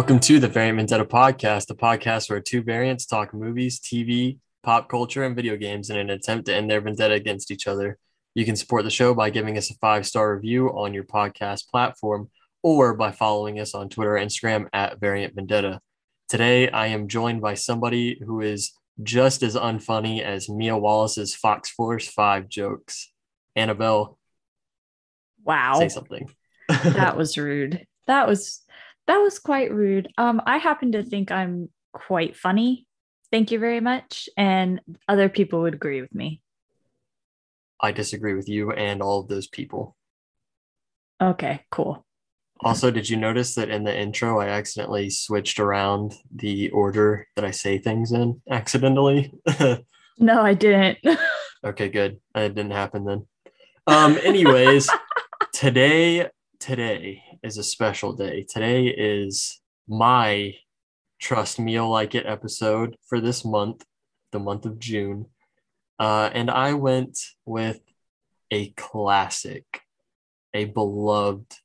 Welcome to the Variant Vendetta podcast, the podcast where two variants talk movies, TV, pop culture, and video games in an attempt to end their vendetta against each other. You can support the show by giving us a five star review on your podcast platform or by following us on Twitter or Instagram at Variant Vendetta. Today, I am joined by somebody who is just as unfunny as Mia Wallace's Fox Force 5 jokes. Annabelle, Wow. say something. that was rude. That was that was quite rude. Um, I happen to think I'm quite funny. Thank you very much. And other people would agree with me. I disagree with you and all of those people. Okay, cool. Also, did you notice that in the intro, I accidentally switched around the order that I say things in accidentally? No, I didn't. okay, good. It didn't happen then. Um, anyways, today, today is a special day. Today is my Trust Me You'll Like It episode for this month, the month of June. Uh, and I went with a classic, a beloved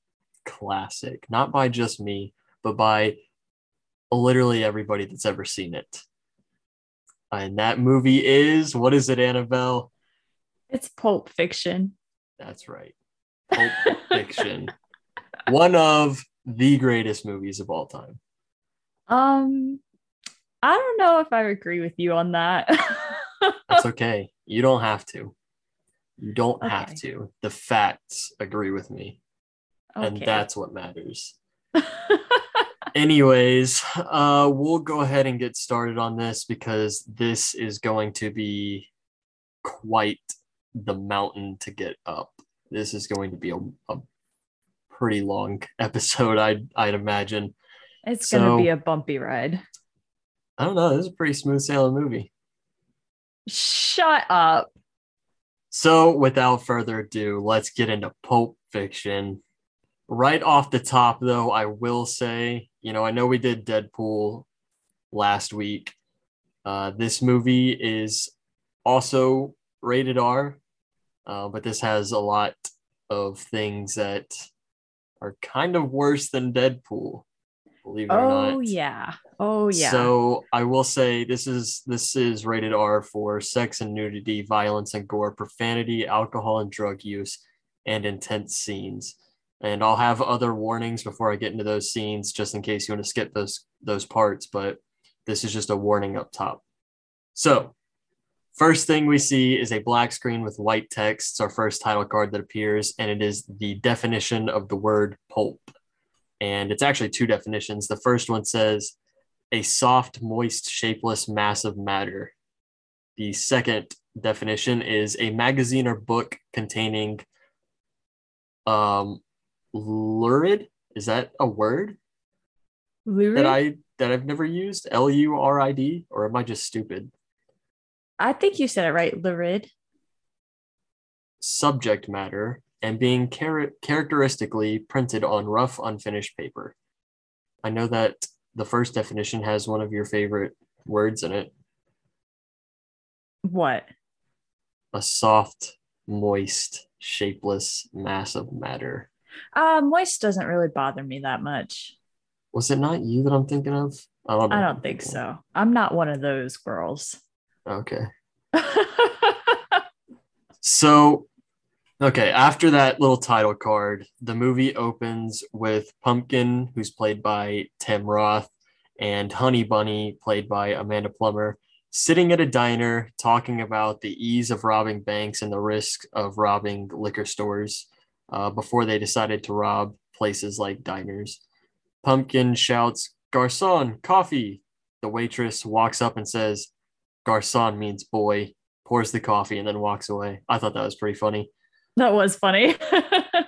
classic, not by just me, but by literally everybody that's ever seen it. And that movie is what is it, Annabelle? it's pulp fiction. That's right. Pulp Fiction. One of the greatest movies of all time. Um, I don't know if I agree with you on that. That's okay. You don't have to. You don't have to. The facts agree with me, and that's what matters. Anyways, uh, we'll go ahead and get started on this because this is going to be quite the mountain to get up. This is going to be a, a pretty long episode, I'd, I'd imagine. it's gonna be a bumpy ride. I don't know. This is a pretty smooth sailing movie. Shut up. So, without further ado, let's get into Pulp Fiction. Right off the top, though, I will say, you know, I know we did Deadpool last week. Uh, this movie is also rated R, uh, but this has a lot of things that are kind of worse than Deadpool, believe it or oh, not. Oh yeah. Oh yeah. So I will say this is this is rated R for sex and nudity, violence and gore, profanity, alcohol and drug use, and intense scenes. And I'll have other warnings before I get into those scenes, just in case you want to skip those those parts. But this is just a warning up top. So first thing we see is a black screen with white text. It's our first title card that appears, and it is the definition of the word pulp. And it's actually two definitions. The first one says a soft, moist, shapeless mass of matter. The second definition is a magazine or book containing um lurid. Is that a word Lurid? that I that I've never used? L U R I D, or am I just stupid? I think you said it right, lurid. Subject matter and being char- characteristically printed on rough, unfinished paper. I know that the first definition has one of your favorite words in it. What? a soft, moist, shapeless mass of matter. Uh, moist doesn't really bother me that much. Was it not you that I'm thinking of? I don't. I don't think so. I'm not one of those girls. Okay. So, okay, after that little title card, the movie opens with Pumpkin, who's played by Tim Roth, and Honey Bunny, played by Amanda Plummer, sitting at a diner talking about the ease of robbing banks and the risk of robbing liquor stores uh, before they decided to rob places like diners. Pumpkin shouts, Garcon, coffee. The waitress walks up and says, Garcon means boy, pours the coffee, and then walks away. I thought that was pretty funny. that was funny.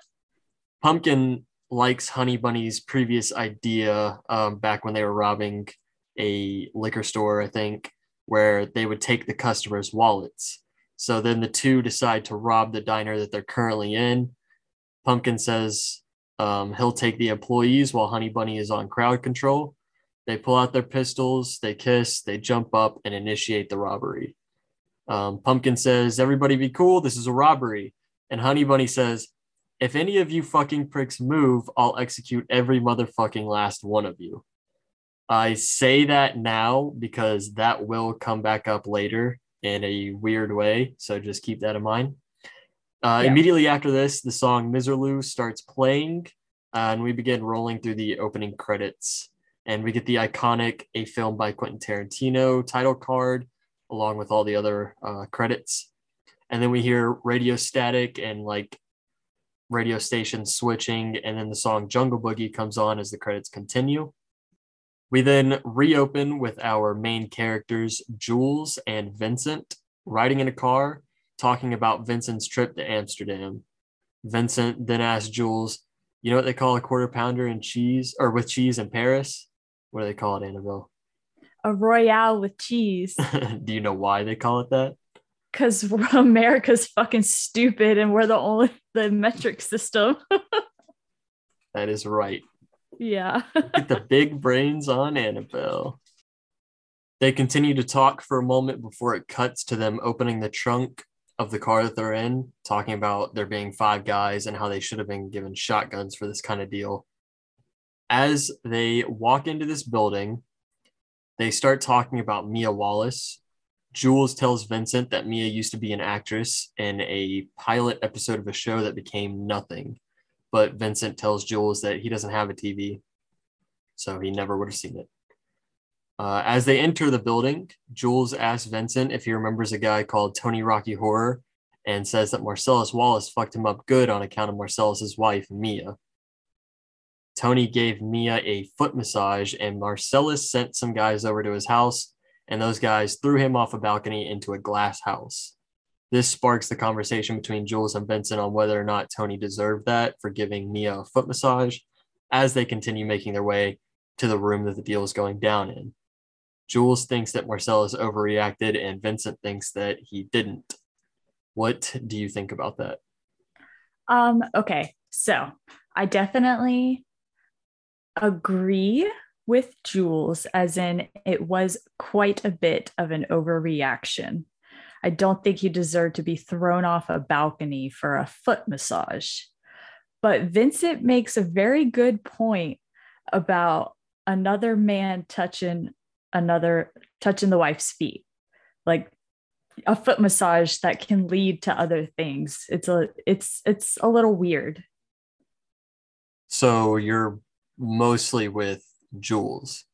Pumpkin likes Honey Bunny's previous idea um, back when they were robbing a liquor store, I think, where they would take the customers' wallets. So then the two decide to rob the diner that they're currently in. Pumpkin says um, he'll take the employees while Honey Bunny is on crowd control. They pull out their pistols, they kiss, they jump up and initiate the robbery. Um, Pumpkin says, Everybody be cool, this is a robbery. And Honey Bunny says, If any of you fucking pricks move, I'll execute every motherfucking last one of you. I say that now because that will come back up later in a weird way. So just keep that in mind. Uh, Yeah. Immediately after this, the song Miserlou starts playing, uh, and we begin rolling through the opening credits. And we get the iconic A Film by Quentin Tarantino title card, along with all the other uh, credits. And then we hear radio static and like radio station switching, and then the song Jungle Boogie comes on as the credits continue. We then reopen with our main characters, Jules and Vincent, riding in a car, talking about Vincent's trip to Amsterdam. Vincent then asks Jules, You know what they call a quarter pounder and cheese, or with cheese in Paris? What do they call it, Annabelle? A royale with cheese. do you know why they call it that? Because America's fucking stupid and we're the only the metric system. That is right. yeah. Get the big brains on Annabelle. They continue to talk for a moment before it cuts to them opening the trunk of the car that they're in, talking about there being five guys and how they should have been given shotguns for this kind of deal. As they walk into this building, they start talking about Mia Wallace. Jules tells Vincent that Mia used to be an actress in a pilot episode of a show that became nothing. But Vincent tells Jules that he doesn't have a TV, so he never would have seen it. Uh, as they enter the building, Jules asks Vincent if he remembers a guy called Tony Rocky Horror and says that Marcellus Wallace fucked him up good on account of Marcellus's wife, Mia. Tony gave Mia a foot massage, and Marcellus sent some guys over to his house, and those guys threw him off a balcony into a glass house. This sparks the conversation between Jules and Vincent on whether or not Tony deserved that for giving Mia a foot massage as they continue making their way to the room that the deal is going down in. Jules thinks that Marcellus overreacted, and Vincent thinks that he didn't. What do you think about that? Um, okay. So I definitely agree with Jules, as in it was quite a bit of an overreaction. I don't think he deserved to be thrown off a balcony for a foot massage. But Vincent makes a very good point about another man touching another touching the wife's feet. Like a foot massage that can lead to other things. It's a it's it's a little weird. So you're mostly with Jules.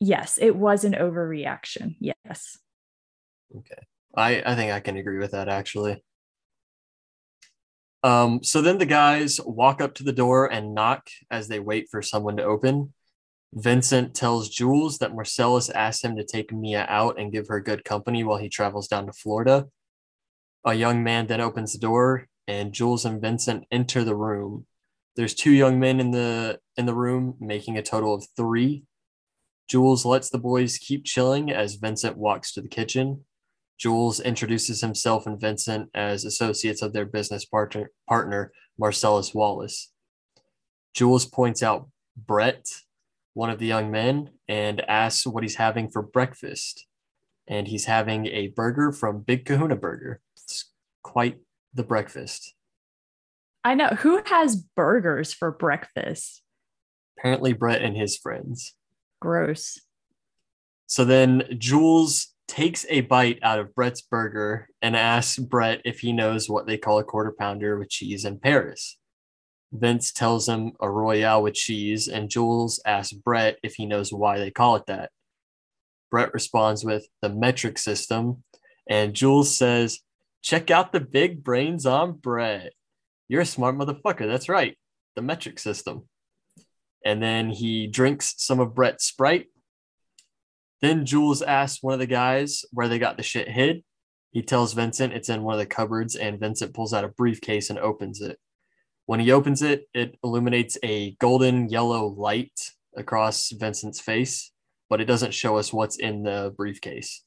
Yes, it was an overreaction. Yes. Okay. I, I think I can agree with that actually. Um, so then the guys walk up to the door and knock as they wait for someone to open. Vincent tells Jules that Marcellus asked him to take Mia out and give her good company while he travels down to Florida. A young man then opens the door and Jules and Vincent enter the room. There's two young men in the in the room, making a total of three. Jules lets the boys keep chilling as Vincent walks to the kitchen. Jules introduces himself and Vincent as associates of their business partner, partner Marcellus Wallace. Jules points out Brett, one of the young men, and asks what he's having for breakfast. And he's having a burger from Big Kahuna Burger. It's quite the breakfast. I know who has burgers for breakfast. Apparently, Brett and his friends. Gross. So then Jules takes a bite out of Brett's burger and asks Brett if he knows what they call a quarter pounder with cheese in Paris. Vince tells him a royale with cheese, and Jules asks Brett if he knows why they call it that. Brett responds with the metric system, and Jules says, Check out the big brains on Brett. You're a smart motherfucker. That's right. The metric system. And then he drinks some of Brett's Sprite then Jules asks one of the guys where they got the shit hid. He tells Vincent it's in one of the cupboards, and Vincent pulls out a briefcase and opens it. When he opens it, it illuminates a golden yellow light across Vincent's face, but it doesn't show us what's in the briefcase.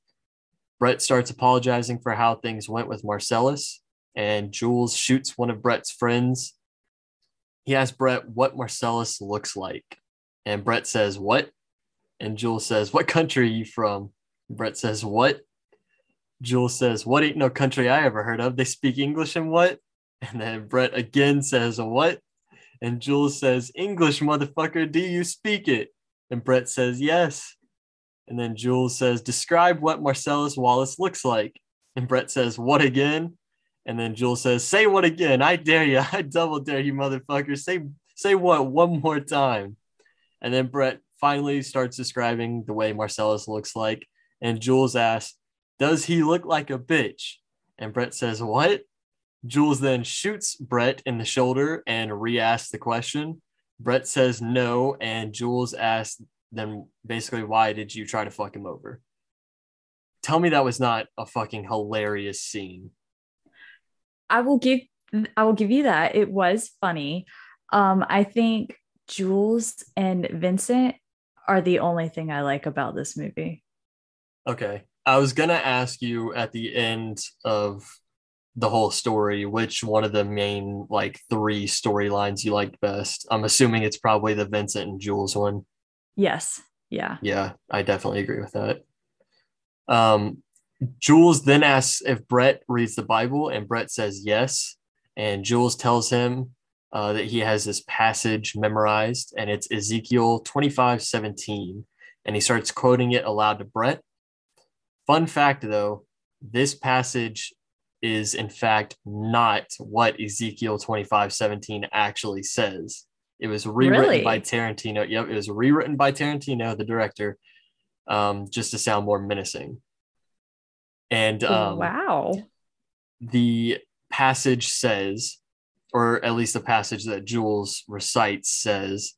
Brett starts apologizing for how things went with Marcellus, and Jules shoots one of Brett's friends. He asks Brett what Marcellus looks like, and Brett says, What? And Jules says, What country are you from? Brett says, What? Jules says, What ain't no country I ever heard of? They speak English and what? And then Brett again says, What? And Jules says, English, motherfucker, do you speak it? And Brett says, Yes. And then Jules says, Describe what Marcellus Wallace looks like. And Brett says, What again? And then Jules says, Say what again? I dare you. I double dare you, motherfucker. Say say what one more time. And then Brett finally starts describing the way Marcellus looks like. And Jules asks, Does he look like a bitch? And Brett says, What? Jules then shoots Brett in the shoulder and re asks the question. Brett says no, and Jules asks, Then basically, why did you try to fuck him over? Tell me that was not a fucking hilarious scene. I will give I will give you that. It was funny. Um, I think Jules and Vincent are the only thing I like about this movie. Okay. I was gonna ask you at the end of the whole story which one of the main like three storylines you liked best. I'm assuming it's probably the Vincent and Jules one. Yes. Yeah. Yeah, I definitely agree with that. Um, Jules then asks if Brett reads the Bible, and Brett says yes. And Jules tells him uh, that he has this passage memorized, and it's Ezekiel 25 17. And he starts quoting it aloud to Brett. Fun fact though, this passage is in fact not what Ezekiel 25 17 actually says. It was rewritten Really? by Tarantino. Yep, it was rewritten by Tarantino, the director, um, just to sound more menacing. And um, wow. the passage says, or at least the passage that Jules recites says,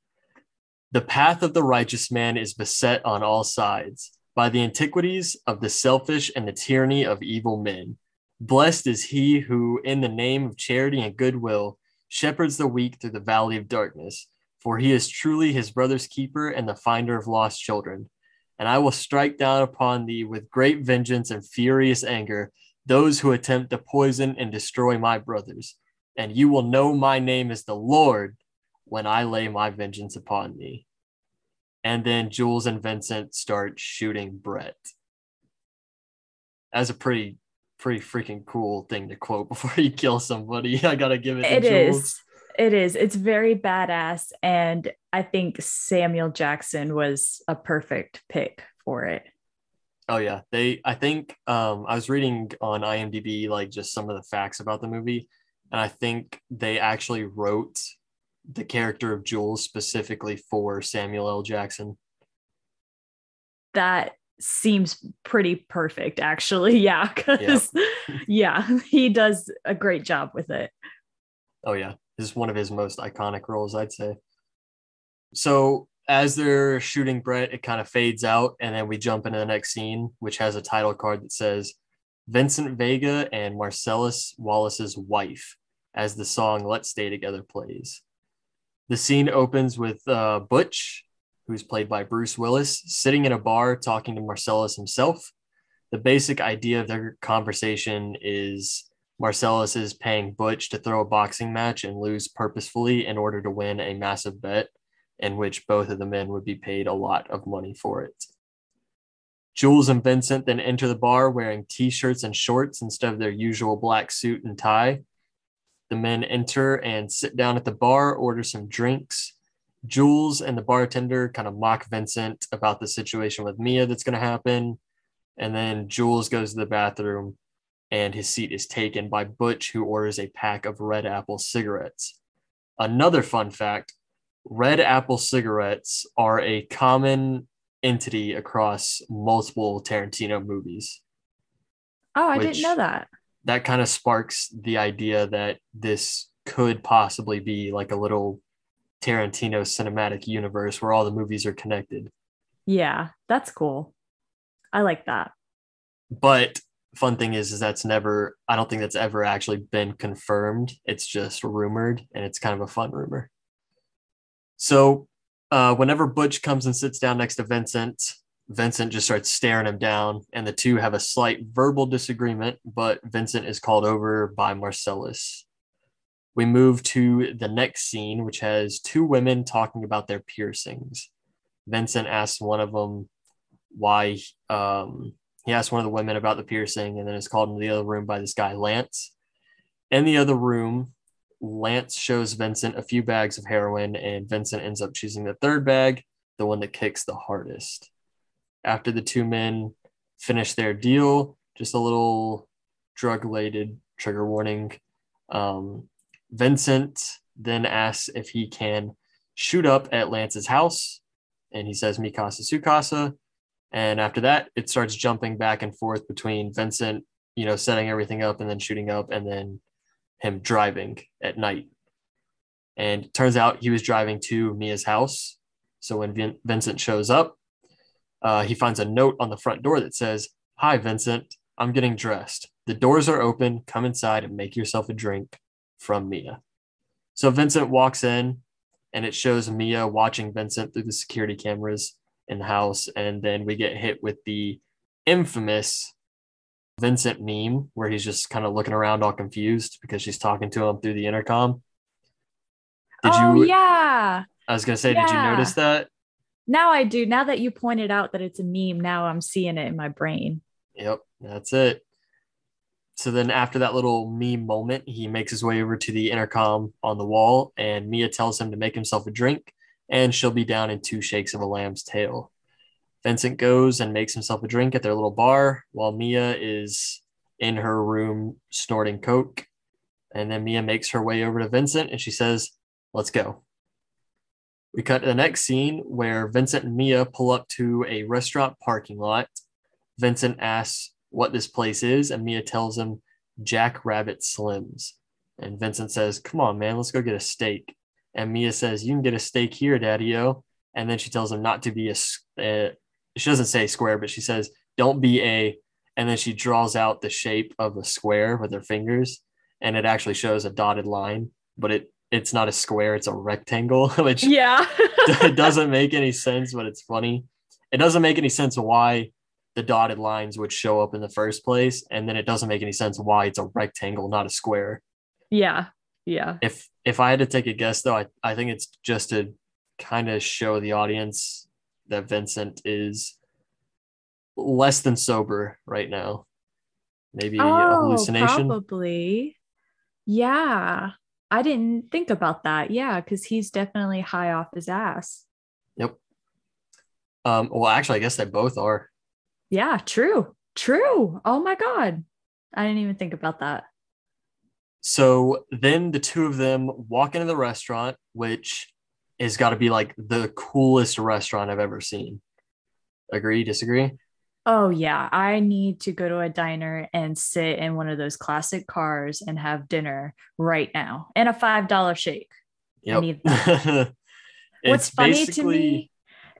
the path of the righteous man is beset on all sides by the antiquities of the selfish and the tyranny of evil men. Blessed is he who, in the name of charity and goodwill, shepherds the weak through the valley of darkness, for he is truly his brother's keeper and the finder of lost children. And I will strike down upon thee with great vengeance and furious anger those who attempt to poison and destroy my brothers. And you will know my name is the Lord when I lay my vengeance upon thee. And then Jules and Vincent start shooting Brett. That's a pretty, pretty freaking cool thing to quote before you kill somebody. I gotta give it to It Jules. is. It is. It's very badass. And I think Samuel Jackson was a perfect pick for it. Oh yeah, they. I think um, I was reading on IMDb like just some of the facts about the movie, and I think they actually wrote the character of Jules specifically for Samuel L. Jackson. That seems pretty perfect, actually. Yeah. Because, yeah, he does a great job with it. Oh yeah, is one of his most iconic roles, I'd say. So as they're shooting Brett, it kind of fades out, and then we jump into the next scene, which has a title card that says Vincent Vega and Marcellus Wallace's wife, as the song "Let's Stay Together" plays. The scene opens with uh, Butch, who's played by Bruce Willis, sitting in a bar talking to Marcellus himself. The basic idea of their conversation is Marcellus is paying Butch to throw a boxing match and lose purposefully in order to win a massive bet, in which both of the men would be paid a lot of money for it. Jules and Vincent then enter the bar wearing t shirts and shorts instead of their usual black suit and tie. The men enter and sit down at the bar, order some drinks. Jules and the bartender kind of mock Vincent about the situation with Mia that's going to happen. And then Jules goes to the bathroom and his seat is taken by Butch, who orders a pack of Red Apple cigarettes. Another fun fact Red Apple cigarettes are a common entity across multiple Tarantino movies. Oh, I didn't know that. That kind of sparks the idea that this could possibly be like a little Tarantino cinematic universe where all the movies are connected. Yeah, that's cool. I like that. But fun thing is, is that's never. I don't think that's ever actually been confirmed. It's just rumored, and it's kind of a fun rumor. So, uh, whenever Butch comes and sits down next to Vincent, Vincent just starts staring him down, and the two have a slight verbal disagreement. But Vincent is called over by Marcellus. We move to the next scene, which has two women talking about their piercings. Vincent asks one of them why um, he asked one of the women about the piercing and then is called into the other room by this guy lance in the other room lance shows vincent a few bags of heroin and vincent ends up choosing the third bag the one that kicks the hardest. After the two men finish their deal, just a little drug related trigger warning. Um, Vincent then asks if he can shoot up at Lance's house, and he says Mikasa Sukasa. And after that, it starts jumping back and forth between Vincent, you know, setting everything up and then shooting up, and then him driving at night. And turns out he was driving to Mia's house. So when Vin- Vincent shows up, uh, he finds a note on the front door that says, Hi, Vincent. I'm getting dressed. The doors are open. Come inside and make yourself a drink from Mia. So Vincent walks in and it shows Mia watching Vincent through the security cameras in the house. And then we get hit with the infamous Vincent meme where he's just kind of looking around all confused because she's talking to him through the intercom. Did oh, you? Yeah. I was going to say, yeah. did you notice that? Now I do. Now that you pointed out that it's a meme, now I'm seeing it in my brain. Yep, that's it. So then after that little meme moment, he makes his way over to the intercom on the wall, and Mia tells him to make himself a drink, and she'll be down in two shakes of a lamb's tail. Vincent goes and makes himself a drink at their little bar while Mia is in her room snorting coke. And then Mia makes her way over to Vincent and she says, Let's go. We cut to the next scene where Vincent and Mia pull up to a restaurant parking lot. Vincent asks what this place is, and Mia tells him Jack Rabbit Slims. And Vincent says, Come on, man, let's go get a steak. And Mia says, You can get a steak here, Daddy O. And then she tells him not to be a, uh, she doesn't say square, but she says, Don't be a. And then she draws out the shape of a square with her fingers. And it actually shows a dotted line, but it it's not a square, it's a rectangle, which yeah, it doesn't make any sense, but it's funny. It doesn't make any sense why the dotted lines would show up in the first place, and then it doesn't make any sense why it's a rectangle, not a square. Yeah, yeah. If if I had to take a guess, though, I I think it's just to kind of show the audience that Vincent is less than sober right now. Maybe oh, a hallucination. Probably. Yeah. I didn't think about that. Yeah, because he's definitely high off his ass. Yep. Um, well, actually, I guess they both are. Yeah, true. True. Oh my God. I didn't even think about that. So then the two of them walk into the restaurant, which has got to be like the coolest restaurant I've ever seen. Agree? Disagree? oh yeah, I need to go to a diner and sit in one of those classic cars and have dinner right now and a five dollar shake. Yep. I need that. What's funny basically... to me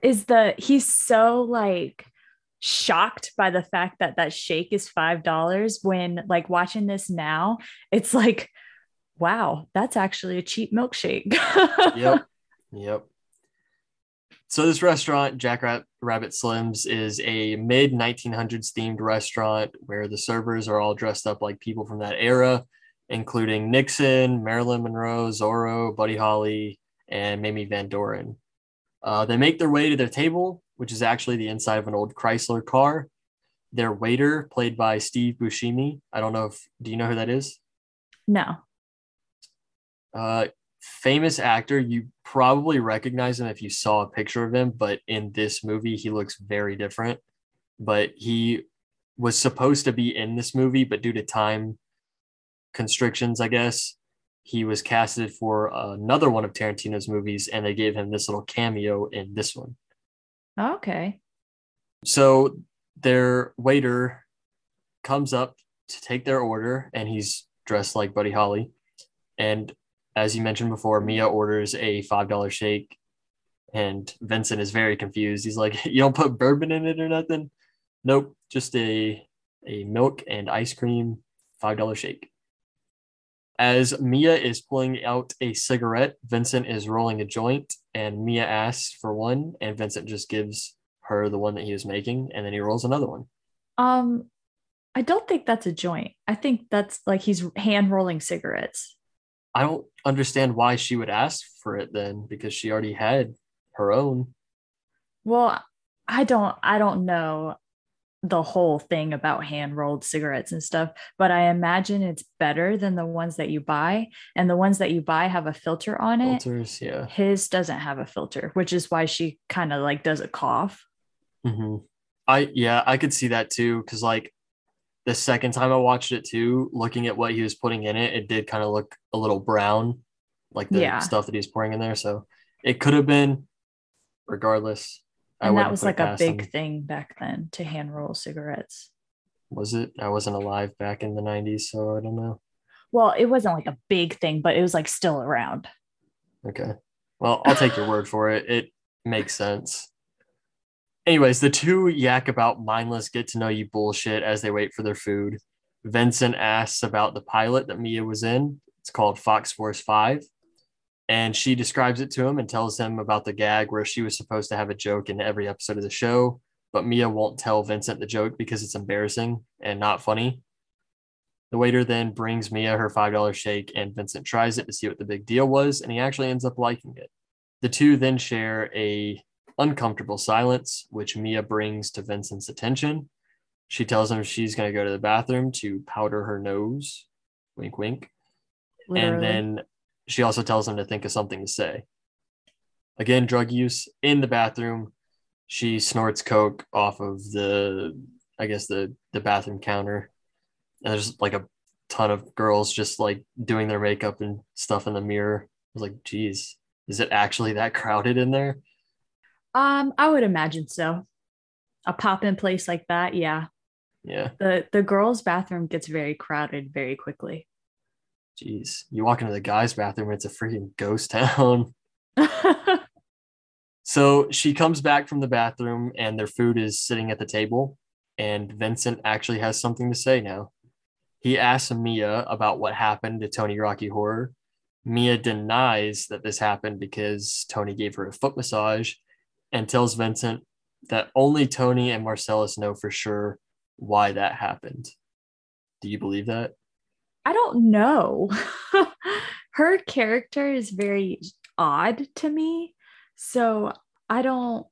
is that he's so like shocked by the fact that that shake is five dollars when like watching this now it's like wow that's actually a cheap milkshake. Yep. Yep. So this restaurant, Jack Rabbit Slims, is a mid 1900s themed restaurant where the servers are all dressed up like people from that era, including Nixon, Marilyn Monroe, Zorro, Buddy Holly, and Mamie Van Doren. Uh, they make their way to their table, which is actually the inside of an old Chrysler car. Their waiter, played by Steve Buscemi, I don't know if do you know who that is? No. Uh, famous actor. You probably recognize him if you saw a picture of him, but in this movie, he looks very different. But he was supposed to be in this movie, but due to time constrictions, I guess, he was casted for another one of Tarantino's movies, and they gave him this little cameo in this one. Oh, okay. So their waiter comes up to take their order, and he's dressed like Buddy Holly. And as you mentioned before, Mia orders a $5 shake and Vincent is very confused. He's like, You don't put bourbon in it or nothing? Nope, just a, a milk and ice cream $5 shake. As Mia is pulling out a cigarette, Vincent is rolling a joint, and Mia asks for one, and Vincent just gives her the one that he was making, and then he rolls another one. Um, I don't think that's a joint. I think that's like he's hand rolling cigarettes. I don't understand why she would ask for it then because she already had her own. Well, I don't I don't know. The whole thing about hand rolled cigarettes and stuff, but I imagine it's better than the ones that you buy. And the ones that you buy have a filter on it. Filters, yeah. His doesn't have a filter, which is why she kind of like does a cough. hmm I yeah, I could see that too. Cause like the second time I watched it too, looking at what he was putting in it, it did kind of look a little brown, like the Yeah. stuff that he's pouring in there. So it could have been, regardless. And that was like a big him. thing back then to hand roll cigarettes. Was it? I wasn't alive back in the '90s, so I don't know. Well, it wasn't like a big thing, but it was like still around. Okay. Well, I'll take your word for it. It makes sense. Anyways, the two yak about mindless get to know you bullshit as they wait for their food. Vincent asks about the pilot that Mia was in. It's called Fox Force 5. And she describes it to him and tells him about the gag where she was supposed to have a joke in every episode of the show, but Mia won't tell Vincent the joke because it's embarrassing and not funny. The waiter then brings Mia her $5 shake, and Vincent tries it to see what the big deal was, and he actually ends up liking it. The two then share a uncomfortable silence, which Mia brings to Vincent's attention. She tells him she's going to go to the bathroom to powder her nose. Wink, wink. Literally. And then she also tells him to think of something to say. Again, drug use in the bathroom. She snorts coke off of the, I guess the the bathroom counter, and there's like a ton of girls just like doing their makeup and stuff in the mirror. I was like, geez, is it actually that crowded in there? um, I would imagine so. A pop in place like that, yeah. Yeah, The the girls' bathroom gets very crowded very quickly. Geez. You walk into the guys' bathroom, it's a freaking ghost town. So she comes back from the bathroom and their food is sitting at the table. And Vincent actually has something to say now. He asks Mia about what happened to Tony Rocky Horror. Mia denies that this happened because Tony gave her a foot massage and tells Vincent that only Tony and Marcellus know for sure why that happened. Do you believe that? I don't know. Her character is very odd to me. So I don't,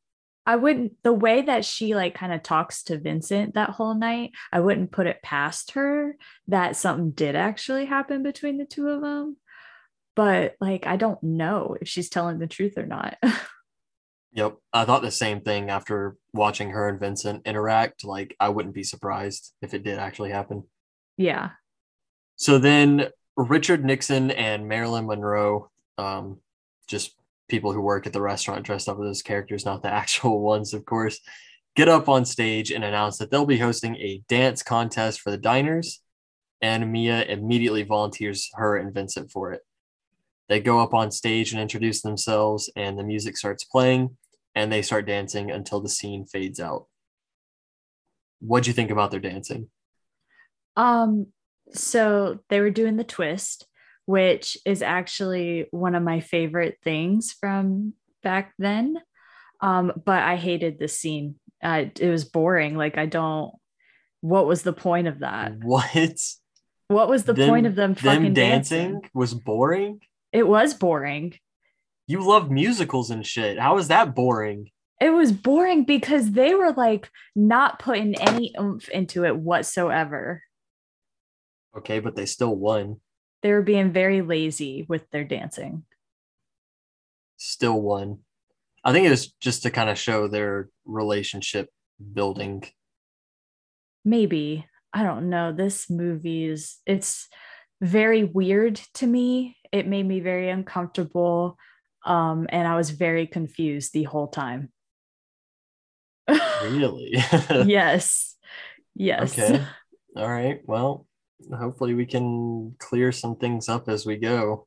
I wouldn't, the way that she like kind of talks to Vincent that whole night, I wouldn't put it past her that something did actually happen between the two of them. But like, I don't know if she's telling the truth or not. Yep. I thought the same thing after watching her and Vincent interact. Like, I wouldn't be surprised if it did actually happen. yeah. So then Richard Nixon and Marilyn Monroe, um, just people who work at the restaurant dressed up as those characters, not the actual ones, of course, get up on stage and announce that they'll be hosting a dance contest for the diners. And Mia immediately volunteers her and Vincent for it. They go up on stage and introduce themselves, and the music starts playing, and they start dancing until the scene fades out. What'd you think about their dancing? Um, so they were doing the twist, which is actually one of my favorite things from back then. Um, but I hated the scene. Uh, it was boring. Like I don't. What was the point of that? What? What was the Them- point of them fucking them dancing? dancing was boring. It was boring. You love musicals and shit. How is that boring? It was boring because they were like not putting any oomph into it whatsoever. Okay, but they still won. They were being very lazy with their dancing. Still won. I think it was just to kind of show their relationship building. maybe i don't know this movie is it's very weird to me it made me very uncomfortable um and i was very confused the whole time Really? yes yes Okay. All right. Well, hopefully we can clear some things up as we go.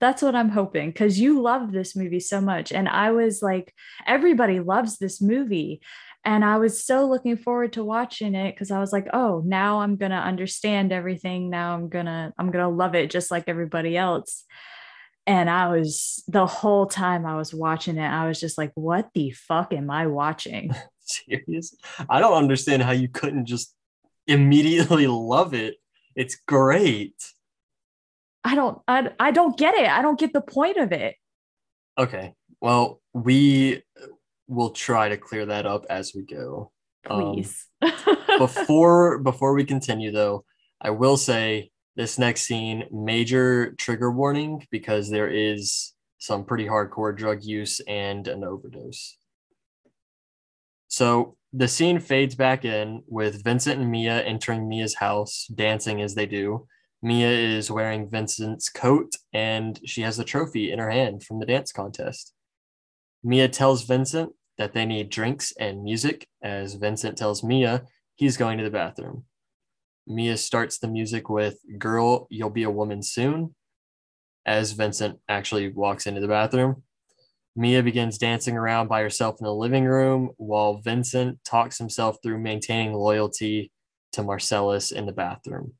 that's what i'm hoping because you love this movie so much and i was like everybody loves this movie and i was so looking forward to watching it because i was like oh now i'm gonna understand everything now i'm gonna i'm gonna love it just like everybody else and i was the whole time i was watching it i was just like what the fuck am i watching Serious? I don't understand how you couldn't just immediately love it. It's great. i don't I, I don't get it i don't get the point of it Okay. Well, we will try to clear that up as we go. Um, Please. before before we continue though, I will say this next scene major trigger warning because there is some pretty hardcore drug use and an overdose. So the scene fades back in with Vincent and Mia entering Mia's house, dancing as they do. Mia is wearing Vincent's coat and she has the trophy in her hand from the dance contest. Mia tells Vincent that they need drinks and music, as Vincent tells Mia he's going to the bathroom. Mia starts the music with Girl, You'll Be a Woman Soon, as Vincent actually walks into the bathroom. Mia begins dancing around by herself in the living room while Vincent talks himself through maintaining loyalty to Marcellus in the bathroom.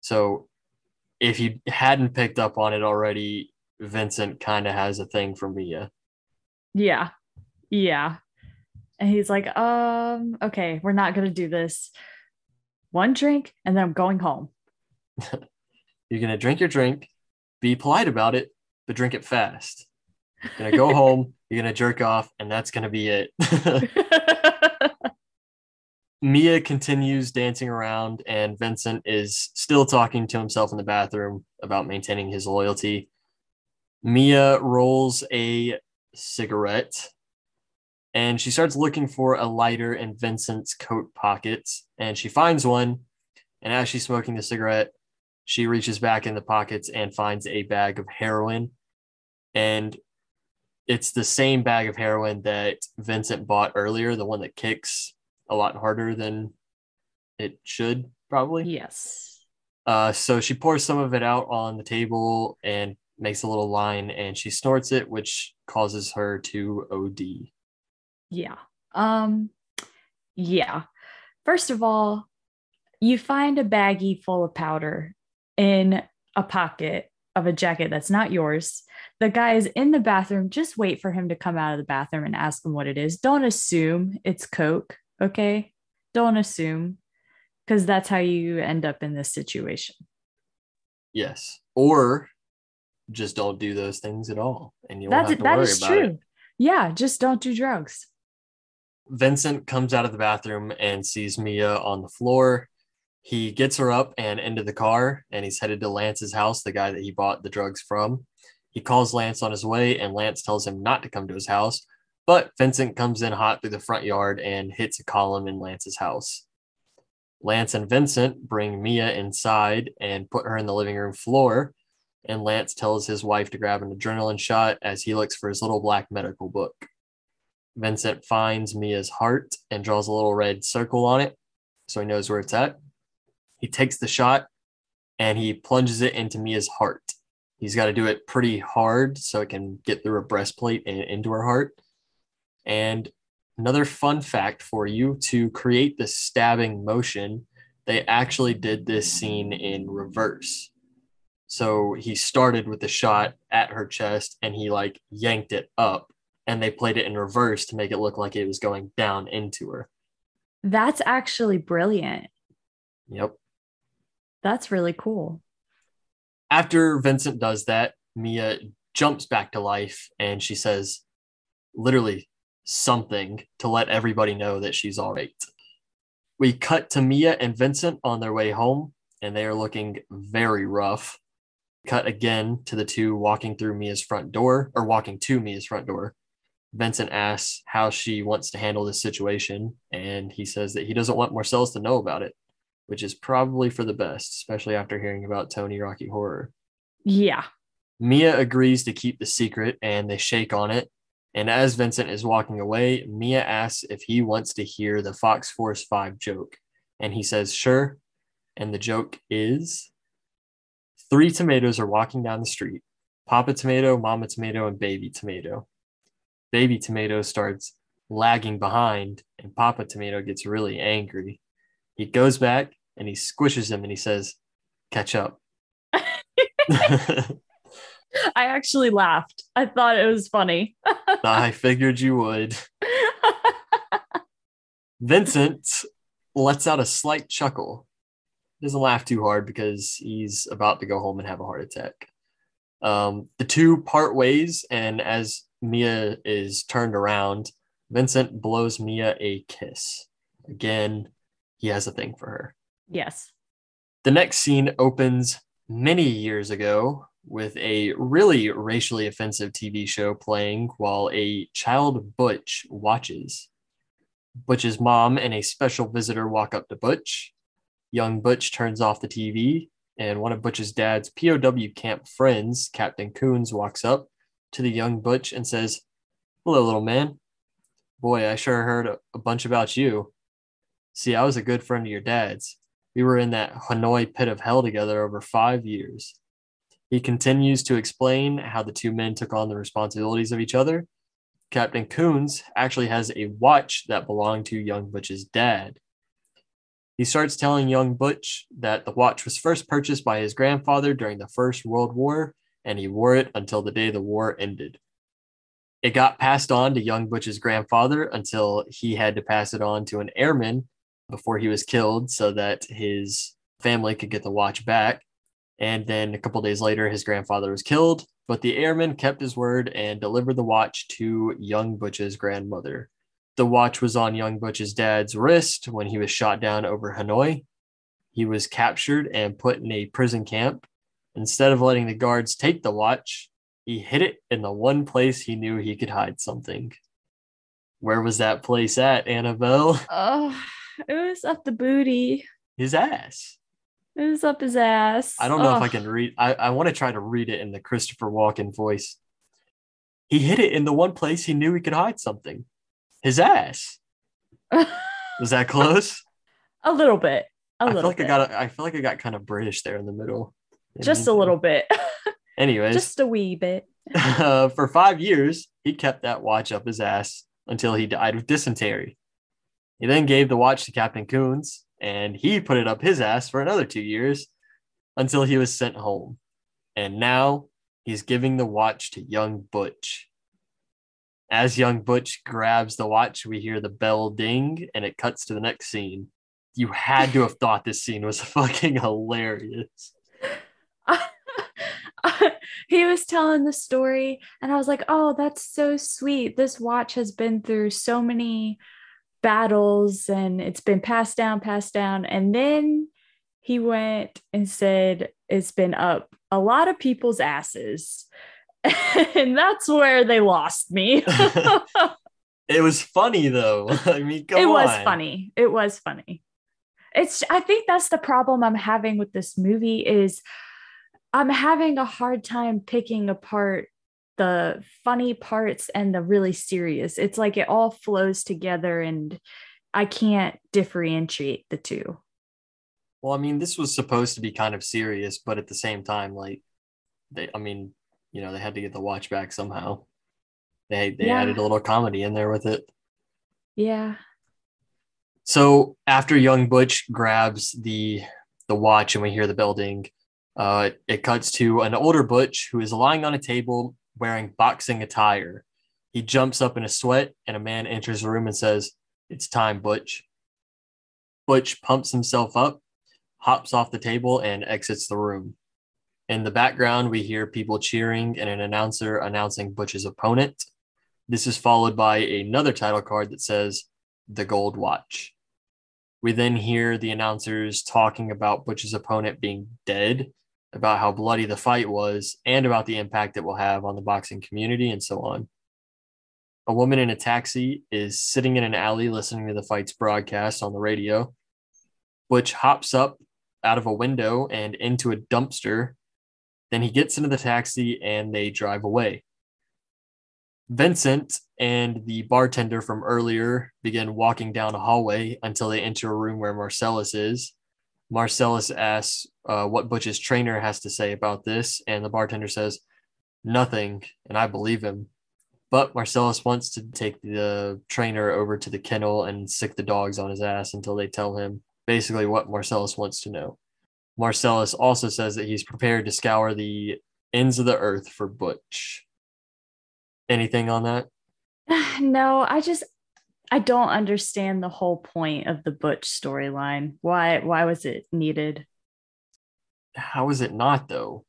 So, if you hadn't picked up on it already, Vincent kind of has a thing for Mia. yeah. Yeah. And he's like, um, okay, we're not gonna do this. One drink and then I'm going home. You're going to drink your drink, be polite about it, but drink it fast. You're to go home, you're to jerk off, and that's to be it. Mia continues dancing around, and Vincent is still talking to himself in the bathroom about maintaining his loyalty. Mia rolls a cigarette and she starts looking for a lighter in Vincent's coat pockets, and she finds one. And as she's smoking the cigarette, she reaches back in the pockets and finds a bag of heroin. And it's the same bag of heroin that Vincent bought earlier, the one that kicks a lot harder than it should, probably. yes. Uh, so she pours some of it out on the table and makes a little line, and she snorts it, which causes her to OD. Yeah. Um yeah. First of all, you find a baggie full of powder in a pocket of a jacket that's not yours. The guy is in the bathroom. Just wait for him to come out of the bathroom and ask him what it is. Don't assume it's coke, okay? Don't assume cuz that's how you end up in this situation. Yes. Or just don't do those things at all. And you won't That's have to that worry is about true. it. Yeah, just don't do drugs. Vincent comes out of the bathroom and sees Mia on the floor. He gets her up and into the car, and he's headed to Lance's house, the guy that he bought the drugs from. He calls Lance on his way, and Lance tells him not to come to his house. But Vincent comes in hot through the front yard and hits a column in Lance's house. Lance and Vincent bring Mia inside and put her in the living room floor. And Lance tells his wife to grab an adrenaline shot as he looks for his little black medical book. Vincent finds Mia's heart and draws a little red circle on it so he knows where it's at. He takes the shot and he plunges it into Mia's heart. He's got to do it pretty hard so it can get through her breastplate and into her heart. And another fun fact for you to create the stabbing motion, they actually did this scene in reverse. So he started with the shot at her chest and he like yanked it up and they played it in reverse to make it look like it was going down into her. That's actually brilliant. Yep. That's really cool. After Vincent does that, Mia jumps back to life and she says literally something to let everybody know that she's all right. We cut to Mia and Vincent on their way home and they are looking very rough. Cut again to the two walking through Mia's front door or walking to Mia's front door. Vincent asks how she wants to handle this situation, and he says that he doesn't want Marcellus to know about it, which is probably for the best, especially after hearing about Tony Rocky Horror. Yeah. Mia agrees to keep the secret and they shake on it. And as Vincent is walking away, Mia asks if he wants to hear the Fox Force 5 joke. And he says, sure. And the joke is three tomatoes are walking down the street Papa Tomato, Mama Tomato, and Baby Tomato. Baby Tomato starts lagging behind, and Papa Tomato gets really angry. He goes back and he squishes him and he says, Catch up. I actually laughed. I thought it was funny. I figured you would. Vincent lets out a slight chuckle. Doesn't laugh too hard because he's about to go home and have a heart attack. Um, the two part ways, and as Mia is turned around, Vincent blows Mia a kiss. Again, he has a thing for her. Yes. The next scene opens many years ago with a really racially offensive TV show playing while a child Butch watches. Butch's mom and a special visitor walk up to Butch. Young Butch turns off the TV, and one of Butch's dad's POW camp friends, Captain Koons, walks up to the young Butch and says, Hello, little man. Boy, I sure heard a, bunch about you. See, I was a good friend of your dad's. We were in that Hanoi pit of hell together over five years. He continues to explain how the two men took on the responsibilities of each other. Captain Koons actually has a watch that belonged to young Butch's dad. He starts telling young Butch that the watch was first purchased by his grandfather during the First World War, and he wore it until the day the war ended. It got passed on to young Butch's grandfather until he had to pass it on to an airman before he was killed so that his family could get the watch back. And then a couple days later, his grandfather was killed, but the airman kept his word and delivered the watch to young Butch's grandmother. The watch was on young Butch's dad's wrist when he was shot down over Hanoi. He was captured and put in a prison camp. Instead of letting the guards take the watch, he hid it in the one place he knew he could hide something. Where was that place at, Annabelle? Oh, it was up the booty. His ass. It was up his ass. I don't know if I can read. I, I want to try to read it in the Christopher Walken voice. He hid it in the one place he knew he could hide something. His ass. Was that close? a little bit. A I little feel like bit. I got. I feel like I got kind of British there in the middle. Just a little bit. Anyways, Just a wee bit. uh, for five years, he kept that watch up his ass until he died of dysentery. He then gave the watch to Captain Koons, and he put it up his ass for another two years until he was sent home. And now he's giving the watch to young Butch. As young Butch grabs the watch, we hear the bell ding and it cuts to the next scene. You had to have thought this scene was fucking hilarious. he was telling the story and i was like oh that's so sweet this watch has been through so many battles and it's been passed down passed down. And then he went and said it's been up a lot of people's asses. And that's where they lost me. It was funny though. I mean, it was on. funny. It was funny. It's i think that's the problem i'm having with this movie is i'm having a hard time picking apart the funny parts and the really serious it's like it all flows together and i can't differentiate the two Well, I mean, this was supposed to be kind of serious, but at the same time, like they, I mean, you know, they had to get the watch back somehow. They they Yeah. added a little comedy in there with it. yeah So after young Butch grabs the the watch and we hear the building, uh, it cuts to an older Butch who is lying on a table wearing boxing attire. He jumps up in a sweat, and a man enters the room and says, "It's time, Butch." Butch pumps himself up, hops off the table, and exits the room. In the background, we hear people cheering and an announcer announcing Butch's opponent. This is followed by another title card that says the gold watch. We then hear the announcers talking about Butch's opponent being dead, about how bloody the fight was, and about the impact it will have on the boxing community, and so on. A woman in a taxi is sitting in an alley listening to the fight's broadcast on the radio. Butch hops up out of a window and into a dumpster. Then he gets into the taxi and they drive away. Vincent and the bartender from earlier begin walking down a hallway until they enter a room where Marcellus is. Marcellus asks uh, what Butch's trainer has to say about this, and the bartender says, Nothing, and I believe him. But Marcellus wants to take the trainer over to the kennel and sick the dogs on his ass until they tell him basically what Marcellus wants to know. Marcellus also says that he's prepared to scour the ends of the earth for Butch. Anything on that? no i just i don't understand the whole point of the butch storyline why why was it needed How is it not though?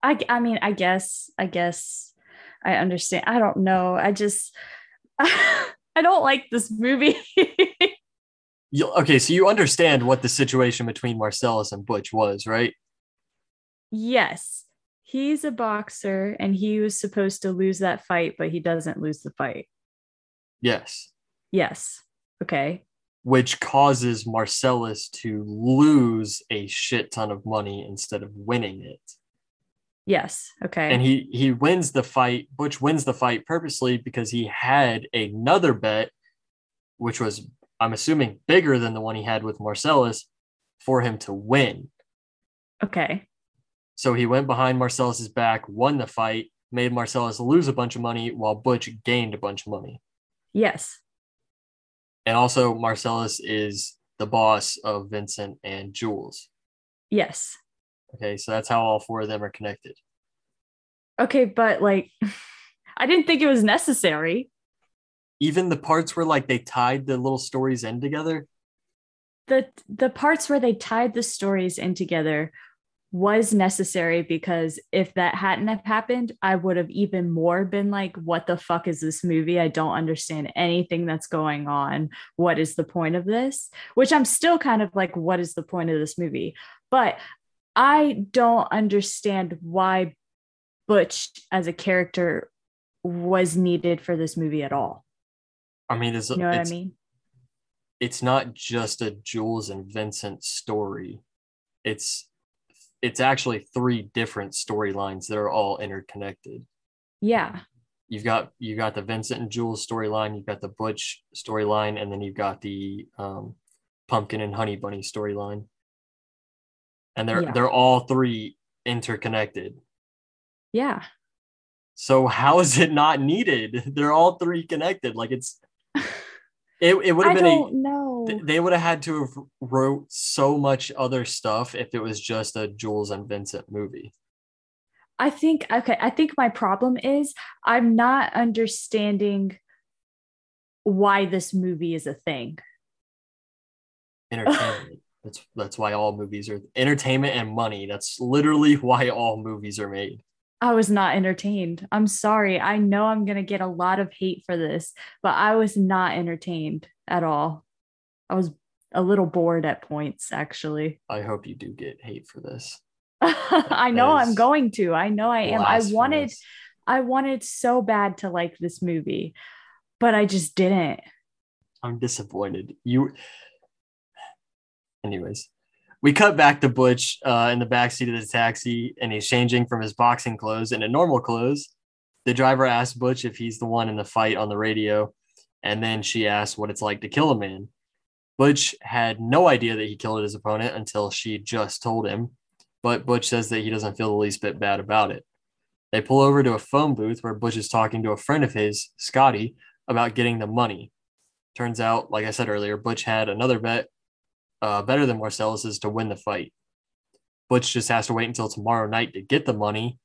I I mean, I guess, I guess I understand. I don't know. I just I don't like this movie. You, okay, so you understand what the situation between Marcellus and Butch was, right? yes, he's a boxer and he was supposed to lose that fight, but he doesn't lose the fight. Yes. Yes. Okay. Which causes Marcellus to lose a shit ton of money instead of winning it. Yes. Okay. And he he wins the fight. Butch wins the fight purposely because he had another bet, which was I'm assuming bigger than the one he had with Marcellus, for him to win. okay. So he went behind Marcellus's back, won the fight, made Marcellus lose a bunch of money while Butch gained a bunch of money. Yes. And also Marcellus is the boss of Vincent and Jules. Yes. Okay, so that's how all four of them are connected. Okay, but like I didn't think it was necessary. Even the parts where like they tied the little stories in together. The the parts where they tied the stories in together was necessary because if that hadn't have happened, I would have even more been like, what the fuck is this movie? I don't understand anything that's going on. What is the point of this? Which I'm still kind of like, what is the point of this movie? But I don't understand why Butch as a character was needed for this movie at all. I mean, it's, You know what I mean? it's not just a Jules and Vincent story. It's it's actually three different storylines that are all interconnected. Yeah. You've got you got the Vincent and Jules storyline, you've got the Butch storyline, and then you've got the um, Pumpkin and Honey Bunny storyline. And they're Yeah. they're all three interconnected. Yeah. So how is it not needed? They're all three connected. Like it's it, it would have been a don't know. Th- oh. they would have had to have wrote so much other stuff if it was just a Jules and Vincent movie. I think okay, I think my problem is I'm not understanding why this movie is a thing. Entertainment. that's that's why all movies are entertainment and money. That's literally why all movies are made. I was not entertained. I'm sorry. I know I'm going to get a lot of hate for this, but I was not entertained at all. I was a little bored at points actually. I hope you do get hate for this. I know I'm going to. I know I am. I wanted I wanted so bad to like this movie, but I just didn't. I'm disappointed. You anyways. We cut back to Butch uh, in the backseat of the taxi, and he's changing from his boxing clothes into normal clothes. The driver asks Butch if he's the one in the fight on the radio, and then she asks what it's like to kill a man. Butch had no idea that he killed his opponent until she just told him, but Butch says that he doesn't feel the least bit bad about it. They pull over to a phone booth where Butch is talking to a friend of his, Scotty, about getting the money. Turns out, like I said earlier, Butch had another bet uh, better than Marcellus's to win the fight. Butch just has to wait until tomorrow night to get the money.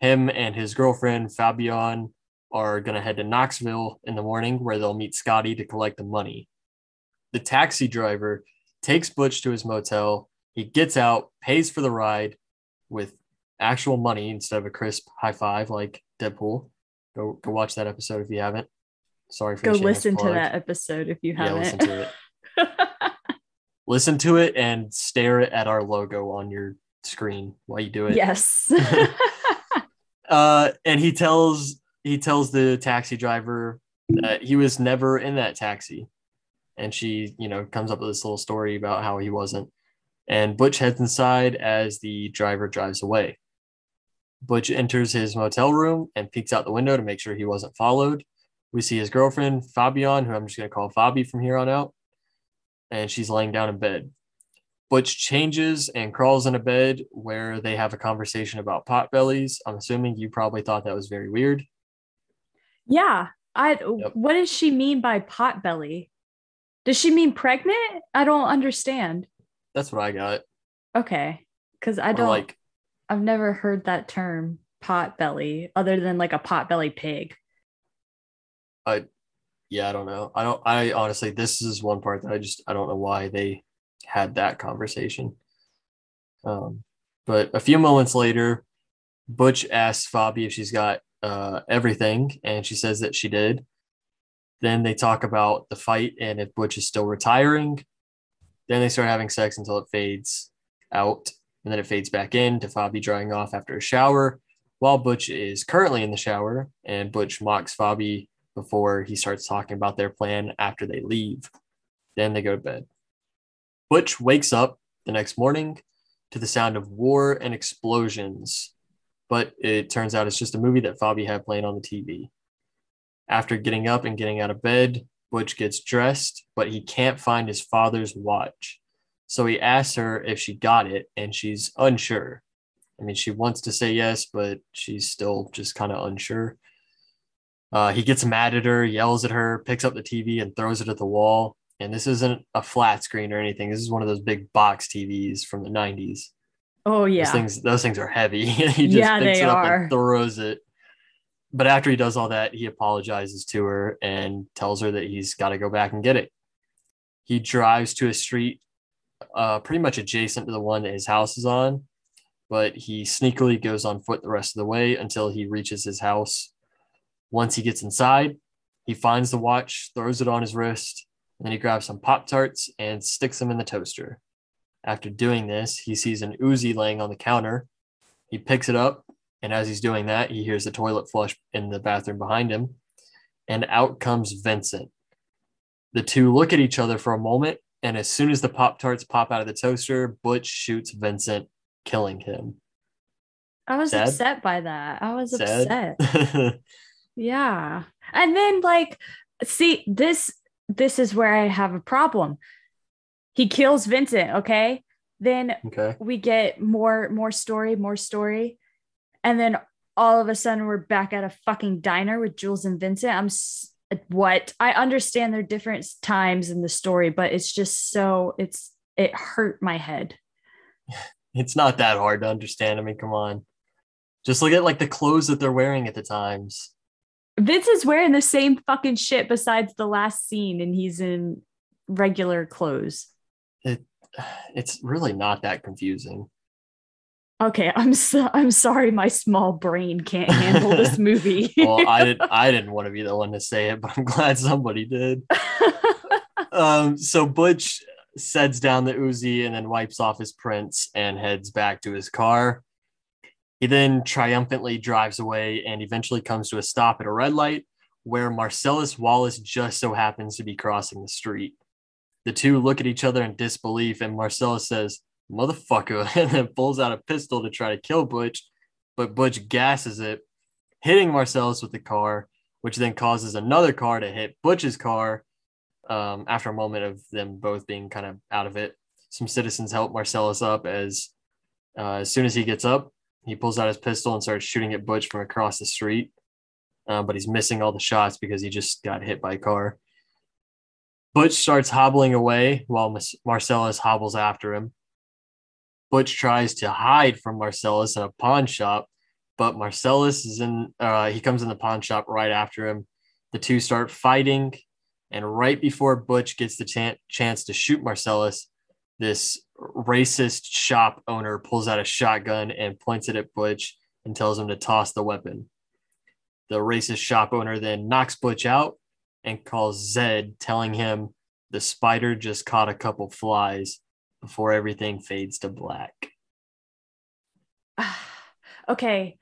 Him and his girlfriend, Fabienne, are going to head to Knoxville in the morning where they'll meet Scotty to collect the money. The taxi driver takes Butch to his motel. He gets out, pays for the ride with actual money instead of a crisp high five like Deadpool. Go, go watch that episode if you haven't. Sorry for Go listen to that episode if you haven't. listen to it. listen to it and stare at our logo on your screen while you do it. yes. Uh, and he tells he tells the taxi driver that he was never in that taxi, and she you know comes up with this little story about how he wasn't. And Butch heads inside as the driver drives away. Butch enters his motel room and peeks out the window to make sure he wasn't followed. We see his girlfriend, Fabienne, who I'm just going to call Fabi from here on out, and she's laying down in bed. Butch changes and crawls in a bed where they have a conversation about pot bellies. I'm assuming you probably thought that was very weird. yeah. I what does she mean by pot belly? Does she mean pregnant? I don't understand. That's what I got. Okay. Cause I Or don't like, I've never heard that term pot belly other than like a pot belly pig. I yeah, I don't know. I don't. I honestly, this is one part that I just I don't know why they had that conversation. Um, but a few moments later, Butch asks Fabi if she's got uh, everything, and she says that she did. Then they talk about the fight and if Butch is still retiring. Then they start having sex until it fades out. And then it fades back in to Fabi drying off after a shower while Butch is currently in the shower. And Butch mocks Fabi before he starts talking about their plan after they leave. Then they go to bed. Butch wakes up the next morning to the sound of war and explosions, but it turns out it's just a movie that Fabi had playing on the TV. After getting up and getting out of bed, Butch gets dressed, but he can't find his father's watch. So he asks her if she got it, and she's unsure. I mean, she wants to say yes, but she's still just kind of unsure. Uh, he gets mad at her, yells at her, picks up the TV and throws it at the wall. And this isn't a flat screen or anything. This is one of those big box TVs from the 90s. Oh yeah. Those things those things are heavy. he just Yeah, picks they it up are. and throws it. But after he does all that, he apologizes to her and tells her that he's got to go back and get it. He drives to a street uh, pretty much adjacent to the one that his house is on, but he sneakily goes on foot the rest of the way until he reaches his house. Once he gets inside, he finds the watch, throws it on his wrist, and then he grabs some Pop Tarts and sticks them in the toaster. After doing this, he sees an Uzi laying on the counter. He picks it up, and as he's doing that, he hears the toilet flush in the bathroom behind him, and out comes Vincent. The two look at each other for a moment, and as soon as the Pop Tarts pop out of the toaster, Butch shoots Vincent, killing him. I was Sad? upset by that. I was upset. Yeah. And then like see this this is where I have a problem. He kills Vincent, okay? Then okay. we get more more story, more story. And then all of a sudden we're back at a fucking diner with Jules and Vincent. I'm s- what? I understand they're different times in the story, but it's just so it's it hurt my head. It's not that hard to understand. I mean, come on. Just look at like the clothes that they're wearing at the times. Vince is wearing the same fucking shit besides the last scene and he's in regular clothes. It It's really not that confusing. Okay, I'm so, I'm sorry my small brain can't handle this movie. Well, I didn't I didn't want to be the one to say it, but I'm glad somebody did. Um, so Butch sets down the Uzi and then wipes off his prints and heads back to his car. He then triumphantly drives away and eventually comes to a stop at a red light where Marcellus Wallace just so happens to be crossing the street. The two look at each other in disbelief, and Marcellus says, Motherfucker, and then pulls out a pistol to try to kill Butch, but Butch gasses it, hitting Marcellus with the car, which then causes another car to hit Butch's car um, after a moment of them both being kind of out of it. Some citizens help Marcellus up as uh, as soon as he gets up, he pulls out his pistol and starts shooting at Butch from across the street. Uh, but he's missing all the shots because he just got hit by a car. Butch starts hobbling away while Marcellus hobbles after him. Butch tries to hide from Marcellus in a pawn shop, but Marcellus is in. Uh, he comes in the pawn shop right after him. The two start fighting, and right before Butch gets the chan- chance to shoot Marcellus, this racist shop owner pulls out a shotgun and points it at Butch and tells him to toss the weapon. The racist shop owner then knocks Butch out and calls Zed, telling him the spider just caught a couple flies before everything fades to black. okay,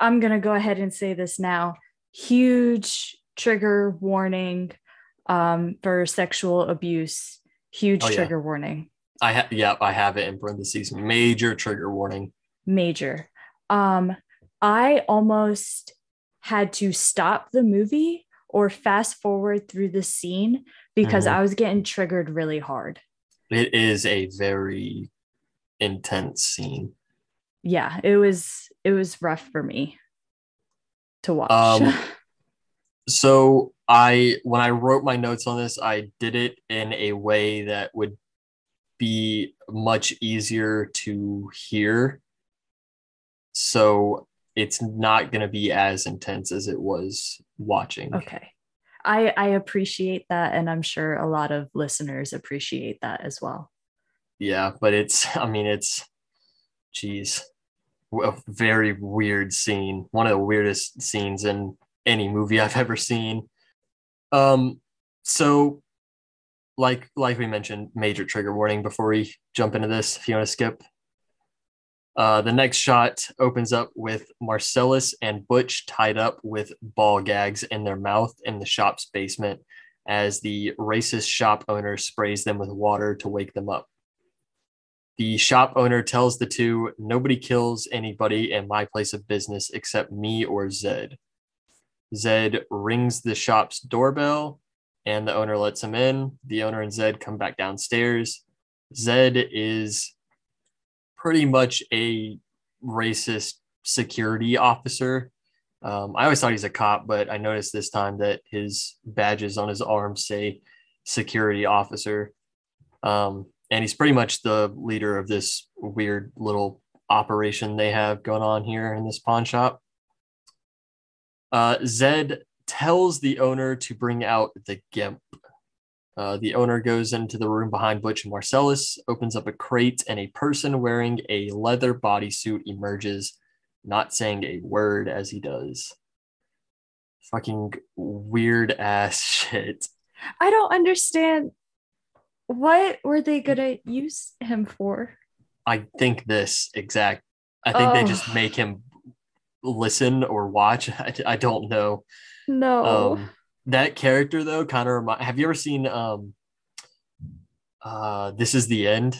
I'm going to go ahead and say this now. Huge trigger warning um, for sexual abuse. Huge Oh, yeah. trigger warning. I ha- yeah, I have it in parentheses. Major trigger warning. Major. Um, I almost had to stop the movie or fast forward through the scene because Mhm. I was getting triggered really hard. It is a very intense scene. Yeah, it was it was rough for me to watch. Um, So I when I wrote my notes on this, I did it in a way that would be much easier to hear. So it's not going to be as intense as it was watching. okay. I I appreciate that and I'm sure a lot of listeners appreciate that as well. Yeah, but it's I mean it's geez, a very weird scene. One of the weirdest scenes in any movie I've ever seen. Um, so like like we mentioned, major trigger warning before we jump into this. If you want to skip, uh, the next shot opens up with Marcellus and Butch tied up with ball gags in their mouth in the shop's basement as the racist shop owner sprays them with water to wake them up. The shop owner tells the two, Nobody kills anybody in my place of business except me or Zed. Zed rings the shop's doorbell and the owner lets him in. The owner and Zed come back downstairs. Zed is pretty much a racist security officer. Um, I always thought he's a cop, but I noticed this time that his badges on his arms say security officer. Um, and he's pretty much the leader of this weird little operation they have going on here in this pawn shop. Uh, Zed tells the owner to bring out the GIMP. Uh, the owner goes into the room behind Butch and Marcellus, opens up a crate, and a person wearing a leather bodysuit emerges, not saying a word as he does. Fucking weird ass shit. I don't understand. What were they gonna use him for? I think this exact. I think oh. they just make him listen or watch. I, I don't know. No. Um, that character though kind of remind. Have you ever seen um, uh, This Is the End?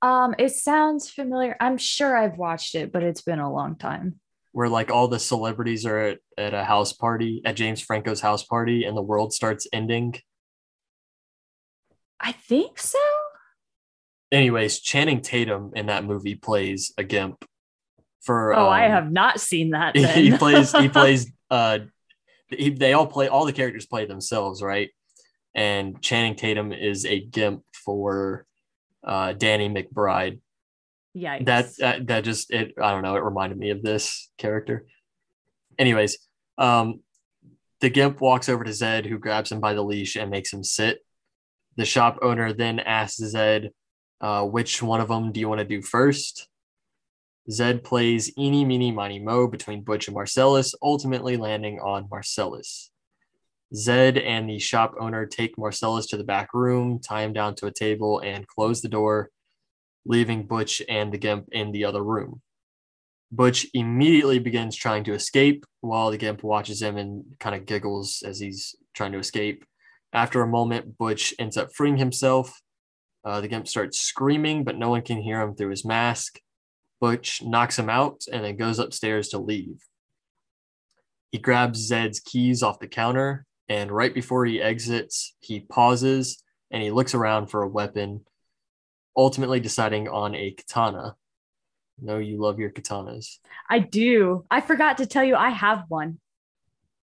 Um, it sounds familiar. I'm sure I've watched it, but it's been a long time. Where like all the celebrities are at, at a house party at James Franco's house party, and the world starts ending. I think so. Anyways, Channing Tatum in that movie plays a gimp. For oh, um, I have not seen that. he plays he plays uh they all play all the characters play themselves, right? And Channing Tatum is a gimp for uh, Danny McBride. Yeah, that, that that just it. I don't know. It reminded me of this character. Anyways, um, the gimp walks over to Zed, who grabs him by the leash and makes him sit. The shop owner then asks Zed, uh, "Which one of them do you want to do first? Zed plays eeny, meeny, miny, mo between Butch and Marcellus, ultimately landing on Marcellus. Zed and the shop owner take Marcellus to the back room, tie him down to a table, and close the door, leaving Butch and the Gimp in the other room. Butch immediately begins trying to escape while the Gimp watches him and kind of giggles as he's trying to escape. After a moment, Butch ends up freeing himself. Uh, the Gimp starts screaming, but no one can hear him through his mask. Butch knocks him out and then goes upstairs to leave. He grabs Zed's keys off the counter, and right before he exits, he pauses and he looks around for a weapon, ultimately deciding on a katana. No, you love your katanas. I do. I forgot to tell you, I have one.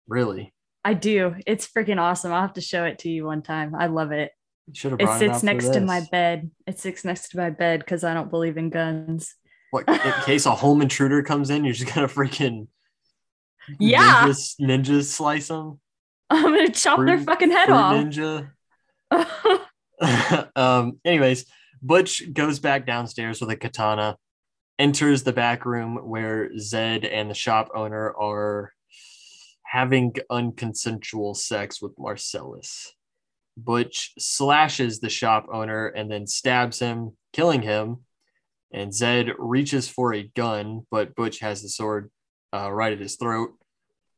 Really? I do. It's freaking awesome. I'll have to show it to you one time. I love it. should have it sits it next to my bed. It sits next to my bed because I don't believe in guns. What in case a home intruder comes in, you're just gonna freaking yeah ninja, ninja slice them. I'm gonna chop fruit, their fucking head off. Ninja. um. Anyways, Butch goes back downstairs with a katana, enters the back room where Zed and the shop owner are having unconsensual sex with Marcellus. Butch slashes the shop owner and then stabs him, killing him and Zed reaches for a gun, but Butch has the sword uh, right at his throat.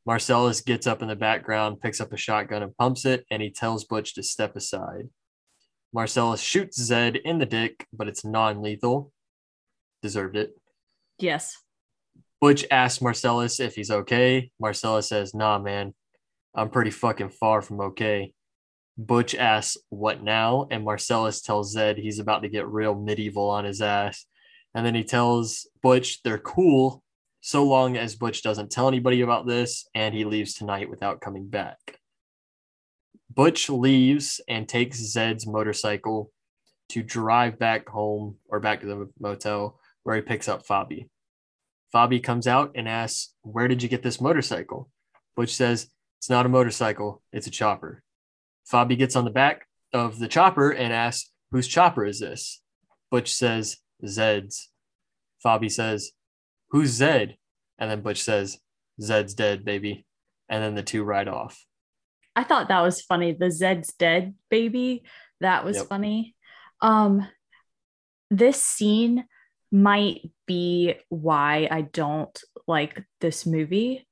Marcellus gets up in the background, picks up a shotgun and pumps it, and he tells Butch to step aside. Marcellus shoots Zed in the dick, but it's non lethal. Deserved it. Yes. Butch asks Marcellus if he's okay. Marcellus says, Nah, man, I'm pretty fucking far from okay. Butch asks, What now? And Marcellus tells Zed he's about to get real medieval on his ass and then he tells Butch they're cool so long as Butch doesn't tell anybody about this and he leaves tonight without coming back. Butch leaves and takes Zed's motorcycle to drive back home or back to the motel where he picks up Fabi. Fabi comes out and asks, Where did you get this motorcycle? Butch says, It's not a motorcycle, it's a chopper. Fabi gets on the back of the chopper and asks, Whose chopper is this? Butch says, Zed's. Fabi says, Who's Zed? And then Butch says, Zed's dead, baby. And then the two ride off. I thought that was funny. The Zed's dead baby, that was Yep. funny. Um, this scene might be why I don't like this movie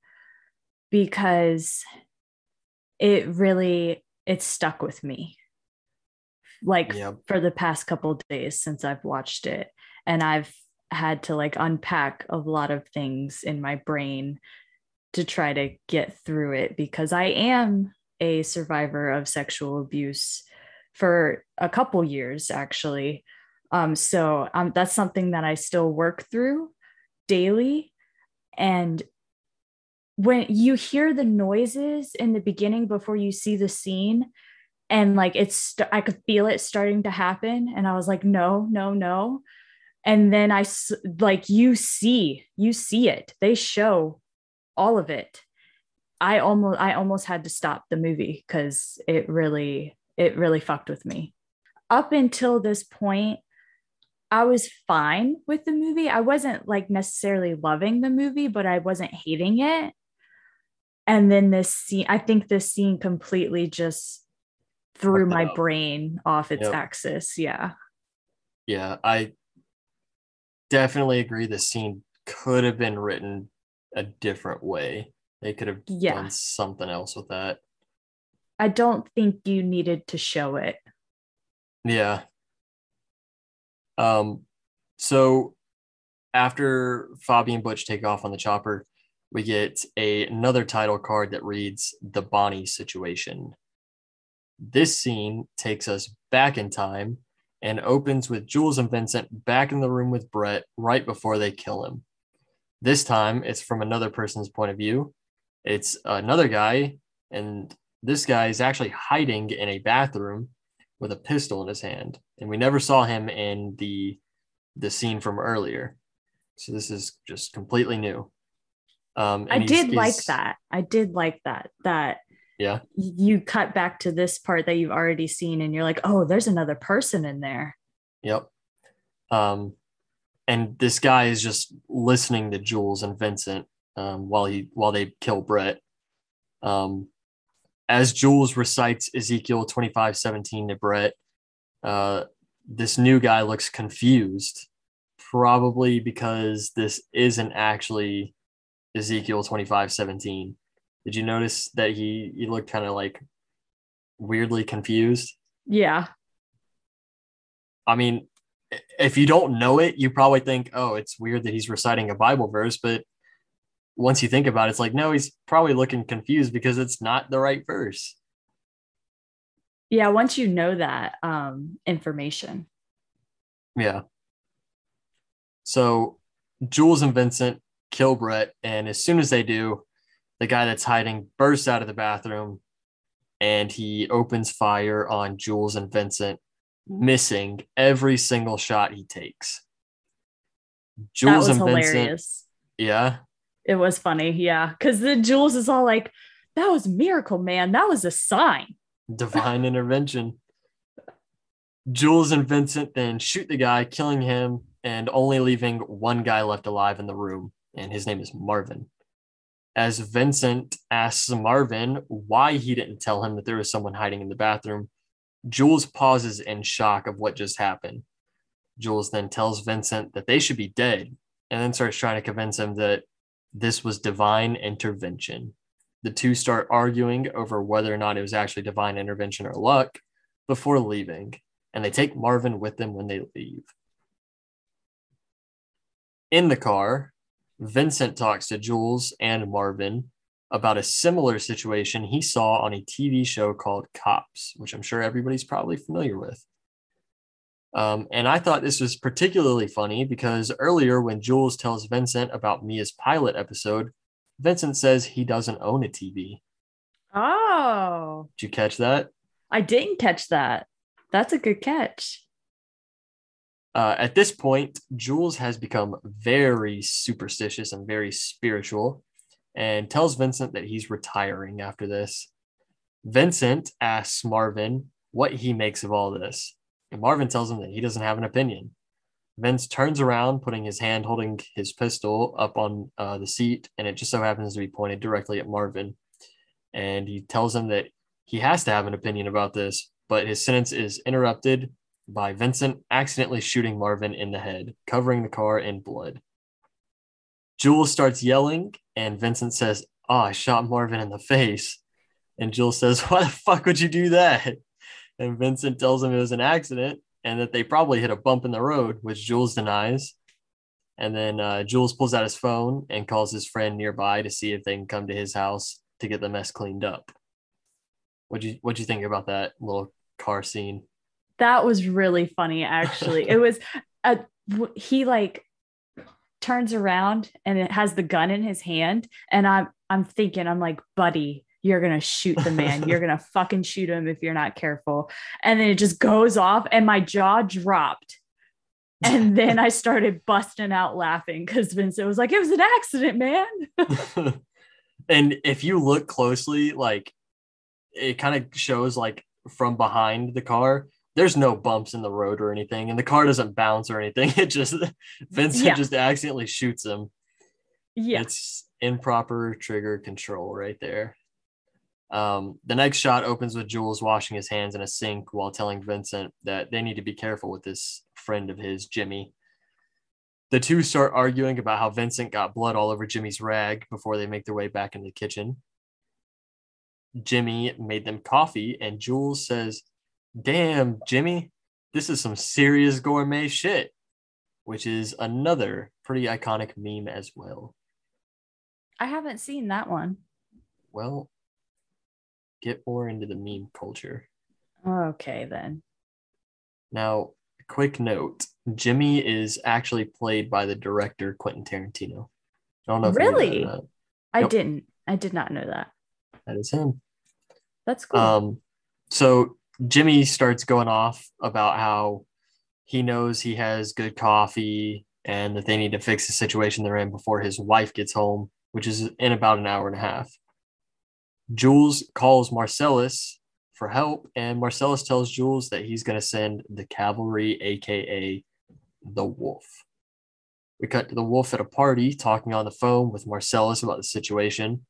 because it really it stuck with me like Yep. for the past couple of days since I've watched it and I've had to like unpack a lot of things in my brain to try to get through it because I am a survivor of sexual abuse for a couple years actually. Um so um that's something that I still work through daily. And when you hear the noises in the beginning before you see the scene and like it's i could feel it starting to happen. And i was like no no no and then i like you see you see it. They show all of it. I almost i almost had to stop the movie because it really it really fucked with me. Up until this point i was fine with the movie. I wasn't like necessarily loving the movie but i wasn't hating it. And then this scene i think this scene completely just threw my brain off its Yep. axis. Yeah. Yeah, I definitely agree. The scene could have been written a different way. They could have Yeah. done something else with that. i don't think you needed to show it Yeah. Um, so after Fabi and Butch take off on the chopper, we get a, another title card that reads The Bonnie Situation. This scene takes us back in time and opens with Jules and Vincent back in the room with Brett right before they kill him. This time it's from another person's point of view. It's another guy, and this guy is actually hiding in a bathroom with a pistol in his hand, and we never saw him in the the scene from earlier. So this is just completely new. Um, i he's- did like that i did like that that Yeah, you cut back to this part that you've already seen and you're like oh there's another person in there yep. Um, and this guy is just listening to Jules and Vincent um, while he while they kill Brett. Um, as Jules recites Ezekiel twenty five seventeen to Brett, uh, this new guy looks confused, probably because this isn't actually Ezekiel twenty five seventeen. Did you notice that he he looked kind of like weirdly confused? yeah I mean, if you don't know it, you probably think, oh, it's weird that he's reciting a Bible verse. But once you think about it, it's like, no, he's probably looking confused because it's not the right verse. yeah once you know that um information Yeah. So Jules and Vincent kill Brett. And as soon as they do, the guy that's hiding bursts out of the bathroom and he opens fire on Jules and Vincent, missing every single shot he takes. that Jules was and Vincent. hilarious Yeah. it was funny yeah because the jules is all like that was a miracle man that was a sign divine intervention. Jules and Vincent then shoot the guy, killing him and only leaving one guy left alive in the room, and his name is Marvin. As Vincent asks Marvin why he didn't tell him that there was someone hiding in the bathroom, Jules pauses in shock of what just happened. Jules then tells Vincent that they should be dead and then starts trying to convince him that this was divine intervention the two start arguing over whether or not it was actually divine intervention or luck before leaving, and they take Marvin with them when they leave. In the car, Vincent talks to Jules and Marvin about a similar situation he saw on a TV show called Cops, which I'm sure everybody's probably familiar with. Um, and I thought this was particularly funny because earlier, when Jules tells Vincent about Mia's pilot episode, Vincent says he doesn't own a TV. oh Did you catch that? i didn't catch that that's a good catch Uh, at this point, Jules has become very superstitious and very spiritual and tells Vincent that he's retiring after this. Vincent asks Marvin what he makes of all this. And Marvin tells him that he doesn't have an opinion. Vince turns around, putting his hand holding his pistol up on uh, the seat, and it just so happens to be pointed directly at Marvin. And he tells him that He has to have an opinion about this, but his sentence is interrupted by Vincent accidentally shooting Marvin in the head, covering the car in blood. Jules starts yelling, and Vincent says, Oh, I shot Marvin in the face. And Jules says, Why the fuck would you do that? And Vincent tells him it was an accident and that they probably hit a bump in the road, which Jules denies. And then uh, Jules pulls out his phone and calls his friend nearby to see if they can come to his house to get the mess cleaned up. What do you what do you think about that little car scene? That was really funny, actually. it was a he like turns around and it has the gun in his hand, and I'm I'm thinking, I'm like, buddy, you're gonna shoot the man. you're gonna fucking shoot him if you're not careful. And then it just goes off, and my jaw dropped. And then I started busting out laughing because Vincent was like, it was an accident, man. and if you look closely, like it kind of shows like from behind the car there's no bumps in the road or anything and the car doesn't bounce or anything. It just vincent yeah. just accidentally shoots him. Yeah. It's improper trigger control right there. Um, the next shot opens with jules washing his hands in a sink while telling vincent that they need to be careful with this friend of his jimmy. The two start arguing about how vincent got blood all over jimmy's rag before they make their way back into the kitchen. Jimmy made them coffee, and Jules says, Damn, Jimmy, this is some serious gourmet shit, which is another pretty iconic meme as well. I haven't seen that one. Well, get more into the meme culture. Okay, then. Now, quick note Jimmy is actually played by the director Quentin Tarantino. I don't know really? I yep. didn't. I did not know that. That is him. That's cool. Um, so Jimmy starts going off about how he knows he has good coffee and that they need to fix the situation they're in before his wife gets home, which is in about an hour and a half. Jules calls Marcellus for help, and Marcellus tells Jules that he's going to send the cavalry, aka the wolf. We cut to the wolf at a party talking on the phone with Marcellus about the situation.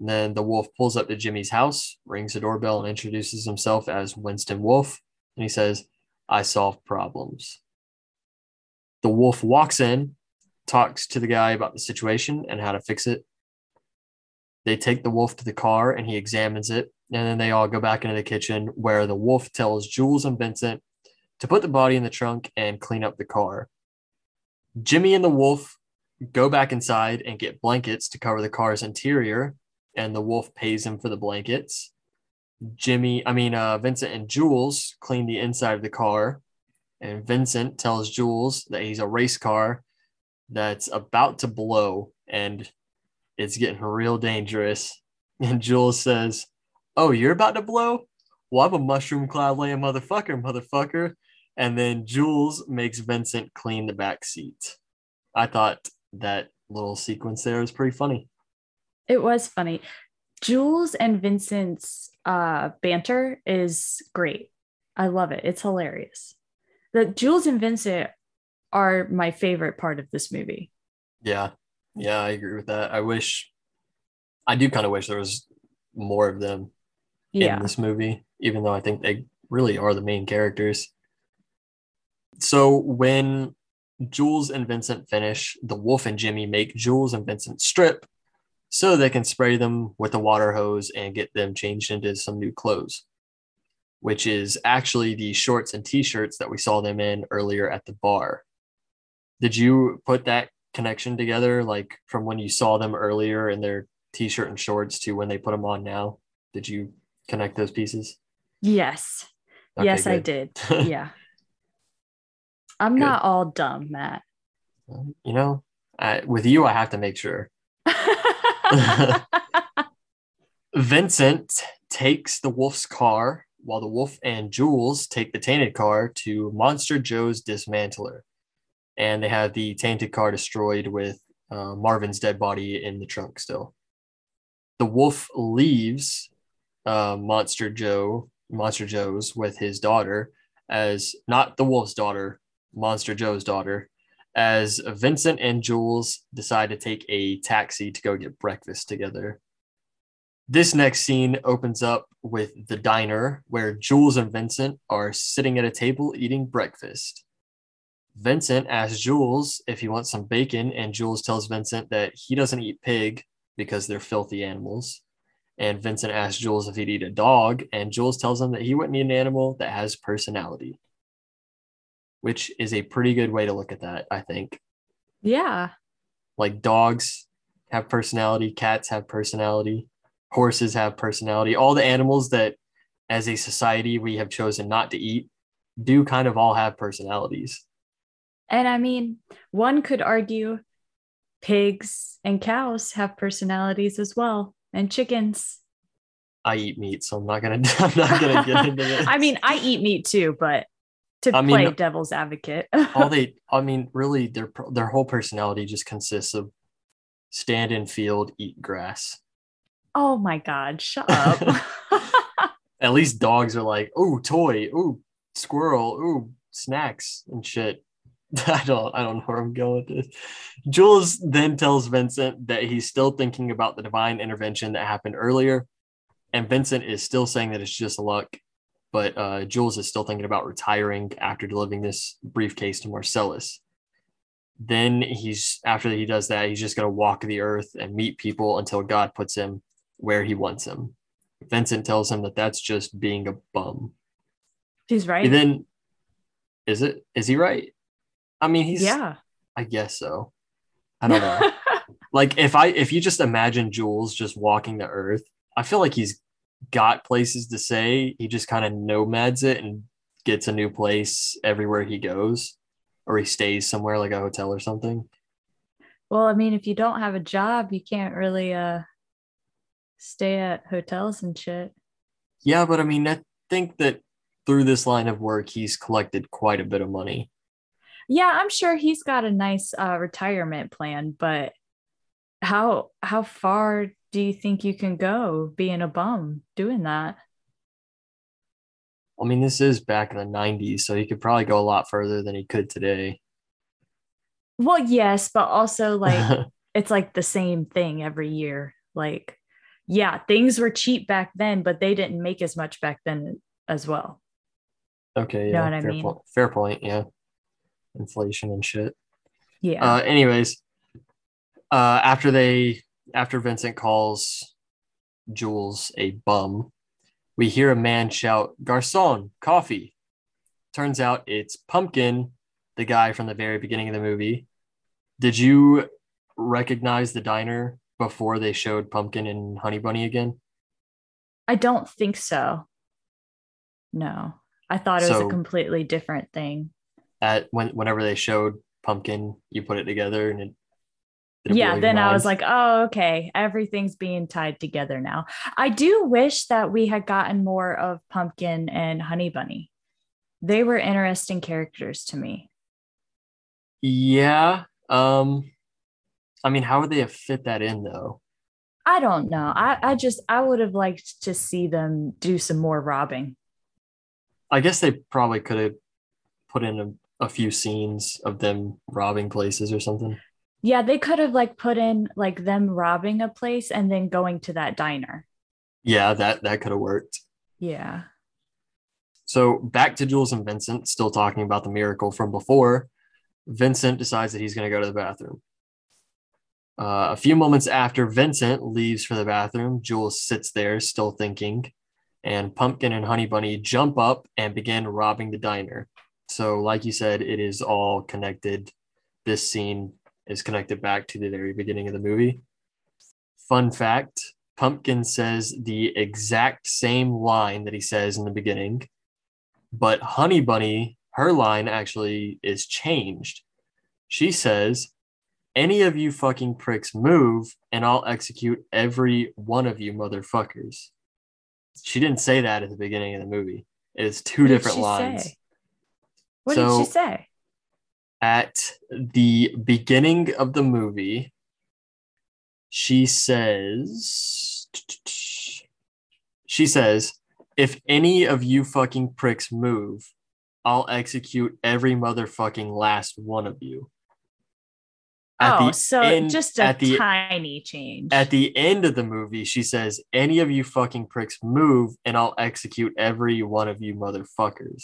And then the wolf pulls up to Jimmy's house, rings the doorbell, and introduces himself as Winston Wolf. And he says, I solve problems. The wolf walks in, talks to the guy about the situation and how to fix it. They take the wolf to the car and he examines it. And then they all go back into the kitchen where the wolf tells Jules and Vincent to put the body in the trunk and clean up the car. Jimmy and the wolf go back inside and get blankets to cover the car's interior and the wolf pays him for the blankets. Jimmy, I mean, uh, Vincent and Jules clean the inside of the car, and Vincent tells Jules that he's a race car that's about to blow and it's getting real dangerous. And Jules says, Oh, you're about to blow? Well, I'm a mushroom cloud laying motherfucker, motherfucker. And then Jules makes Vincent clean the back seat. I thought that little sequence there was pretty funny. It was funny. Jules and Vincent's uh, banter is great. I love it. It's hilarious. The Jules and Vincent are my favorite part of this movie. Yeah. Yeah, I agree with that. I wish I do kind of wish there was more of them yeah. in this movie, even though I think they really are the main characters. So when Jules and Vincent finish, the Wolf and Jimmy make Jules and Vincent strip so they can spray them with a water hose and get them changed into some new clothes, which is actually the shorts and t shirts that we saw them in earlier at the bar. Did you put that connection together, like from when you saw them earlier in their t shirt and shorts to when they put them on now? Did you connect those pieces? Yes. Okay, yes, good. I did. Yeah. I'm good. not all dumb, Matt. You know, I, with you, I have to make sure. Vincent takes the wolf's car while the wolf and Jules take the tainted car to Monster Joe's dismantler. And they have the tainted car destroyed with uh, Marvin's dead body in the trunk still. The wolf leaves uh, Monster Joe, Monster Joe's with his daughter as not the wolf's daughter, Monster Joe's daughter, as Vincent and Jules decide to take a taxi to go get breakfast together. This next scene opens up with the diner where Jules and Vincent are sitting at a table eating breakfast. Vincent asks Jules if he wants some bacon, and Jules tells Vincent that he doesn't eat pig because they're filthy animals. And Vincent asks Jules if he'd eat a dog, and Jules tells him that he wouldn't eat an animal that has personality, which is a pretty good way to look at that, I think. Yeah. Like dogs have personality, cats have personality, horses have personality. All the animals that, as a society, we have chosen not to eat do kind of all have personalities. And I mean, one could argue pigs and cows have personalities as well, and chickens. I eat meat, so I'm not gonna. I'm not gonna get into this. I mean, I eat meat too, but to I play mean, devil's advocate. all they, I mean, really, their their whole personality just consists of stand in field, eat grass. oh my god, shut up. At least dogs are like, oh, toy, oh, squirrel, oh, snacks and shit. I don't, I don't know where I'm going with this. Jules then tells Vincent that he's still thinking about the divine intervention that happened earlier, and Vincent is still saying that it's just luck. But uh, Jules is still thinking about retiring after delivering this briefcase to Marcellus. Then he's after he does that, he's just gonna walk the earth and meet people until God puts him where he wants him. Vincent tells him that that's just being a bum. He's right. And then, is it? Is he right? I mean, he's. yeah. I guess so. I don't know. like if I if you just imagine Jules just walking the earth, I feel like he's got places to say. He just kind of nomads it and gets a new place everywhere he goes, or he stays somewhere like a hotel or something. well, I mean, if you don't have a job, you can't really uh stay at hotels and shit. Yeah, but I mean, I think that through this line of work, he's collected quite a bit of money. Yeah, I'm sure he's got a nice uh, retirement plan, but how how far do you think you can go being a bum doing that? I mean, this is back in the '90s, so he could probably go a lot further than he could today. Well, yes, but also like it's like the same thing every year. Like, yeah, things were cheap back then, but they didn't make as much back then as well. okay, Know yeah, what I fair mean? point. Fair point. Yeah, inflation and shit. Yeah. Uh, anyways, uh, after they after Vincent calls Jules a bum, we hear a man shout, "Garcon, coffee!" Turns out it's Pumpkin, the guy from the very beginning of the movie. Did you recognize the diner before they showed Pumpkin and Honey Bunny again? I don't think so. No. I thought it was So- a completely different thing. At when whenever they showed Pumpkin, you put it together and it. Did it blow yeah then i was like oh okay everything's being tied together now i do wish that we had gotten more of pumpkin and honey bunny they were interesting characters to me Yeah. Um. I mean, how would they have fit that in though? i don't know i, I just i would have liked to see them do some more robbing I guess they probably could have put in a, a few scenes of them robbing places or something. Yeah they could have like put in like them robbing a place and then going to that diner Yeah, that that could have worked. yeah So back to Jules and Vincent, still talking about the miracle from before. Vincent decides that he's going to go to the bathroom. Uh, a few moments after Vincent leaves for the bathroom, Jules sits there, still thinking, and Pumpkin and Honey Bunny jump up and begin robbing the diner. So, like you said, it is all connected. This scene is connected back to the very beginning of the movie. Fun fact Pumpkin says the exact same line that he says in the beginning but Honey Bunny, her line actually is changed. She says, Any of you fucking pricks move, and I'll execute every one of you motherfuckers. She didn't say that at the beginning of the movie. It's two What different lines. say? what So- did she say At the beginning of the movie, she says, She says, if any of you fucking pricks move, I'll execute every motherfucking last one of you. At oh, so end- just a at the- tiny change. At the end of the movie, she says, Any of you fucking pricks move, and I'll execute every one of you motherfuckers.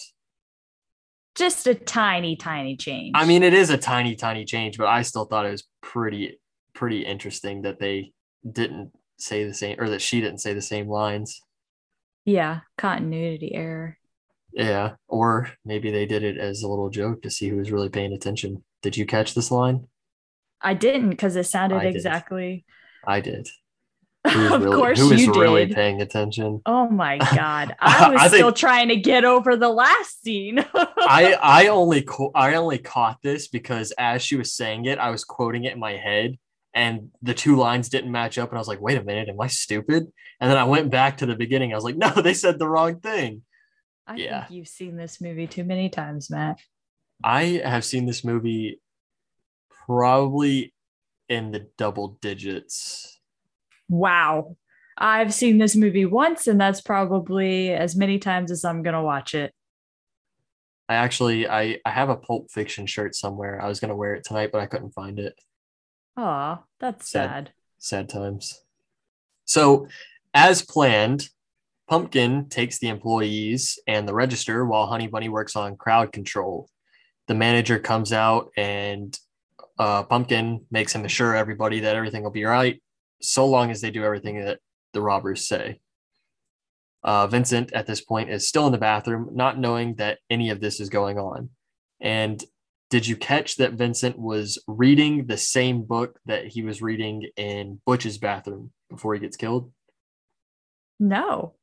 Just a tiny, tiny change. I mean, it is a tiny, tiny change, but I still thought it was pretty, pretty interesting that they didn't say the same, or that she didn't say the same lines. yeah, continuity error. Yeah. Or maybe they did it as a little joke to see who was really paying attention. Did you catch this line? I didn't because it sounded I exactly. I did. Who was of really, course who you really did. paying attention? Oh my god! I was I think- still trying to get over the last scene. I I only co- I only caught this because as she was saying it, I was quoting it in my head, and the two lines didn't match up, and I was like, "Wait a minute, am I stupid?" And then I went back to the beginning. I was like, "No, they said the wrong thing." I Yeah. think you've seen this movie too many times, Matt. I have seen this movie probably in the double digits. Wow. I've seen this movie once, and that's probably as many times as I'm gonna watch it. I actually I I have a Pulp Fiction shirt somewhere. I was gonna wear it tonight, but I couldn't find it. Aw, that's Sad. sad. sad times. So, as planned, Pumpkin takes the employees and the register while Honey Bunny works on crowd control. The manager comes out and uh, Pumpkin makes him assure everybody that everything will be all right, so long as they do everything that the robbers say. Uh, Vincent, at this point, is still in the bathroom, not knowing that any of this is going on. And did you catch that Vincent was reading the same book that he was reading in Butch's bathroom before he gets killed? No,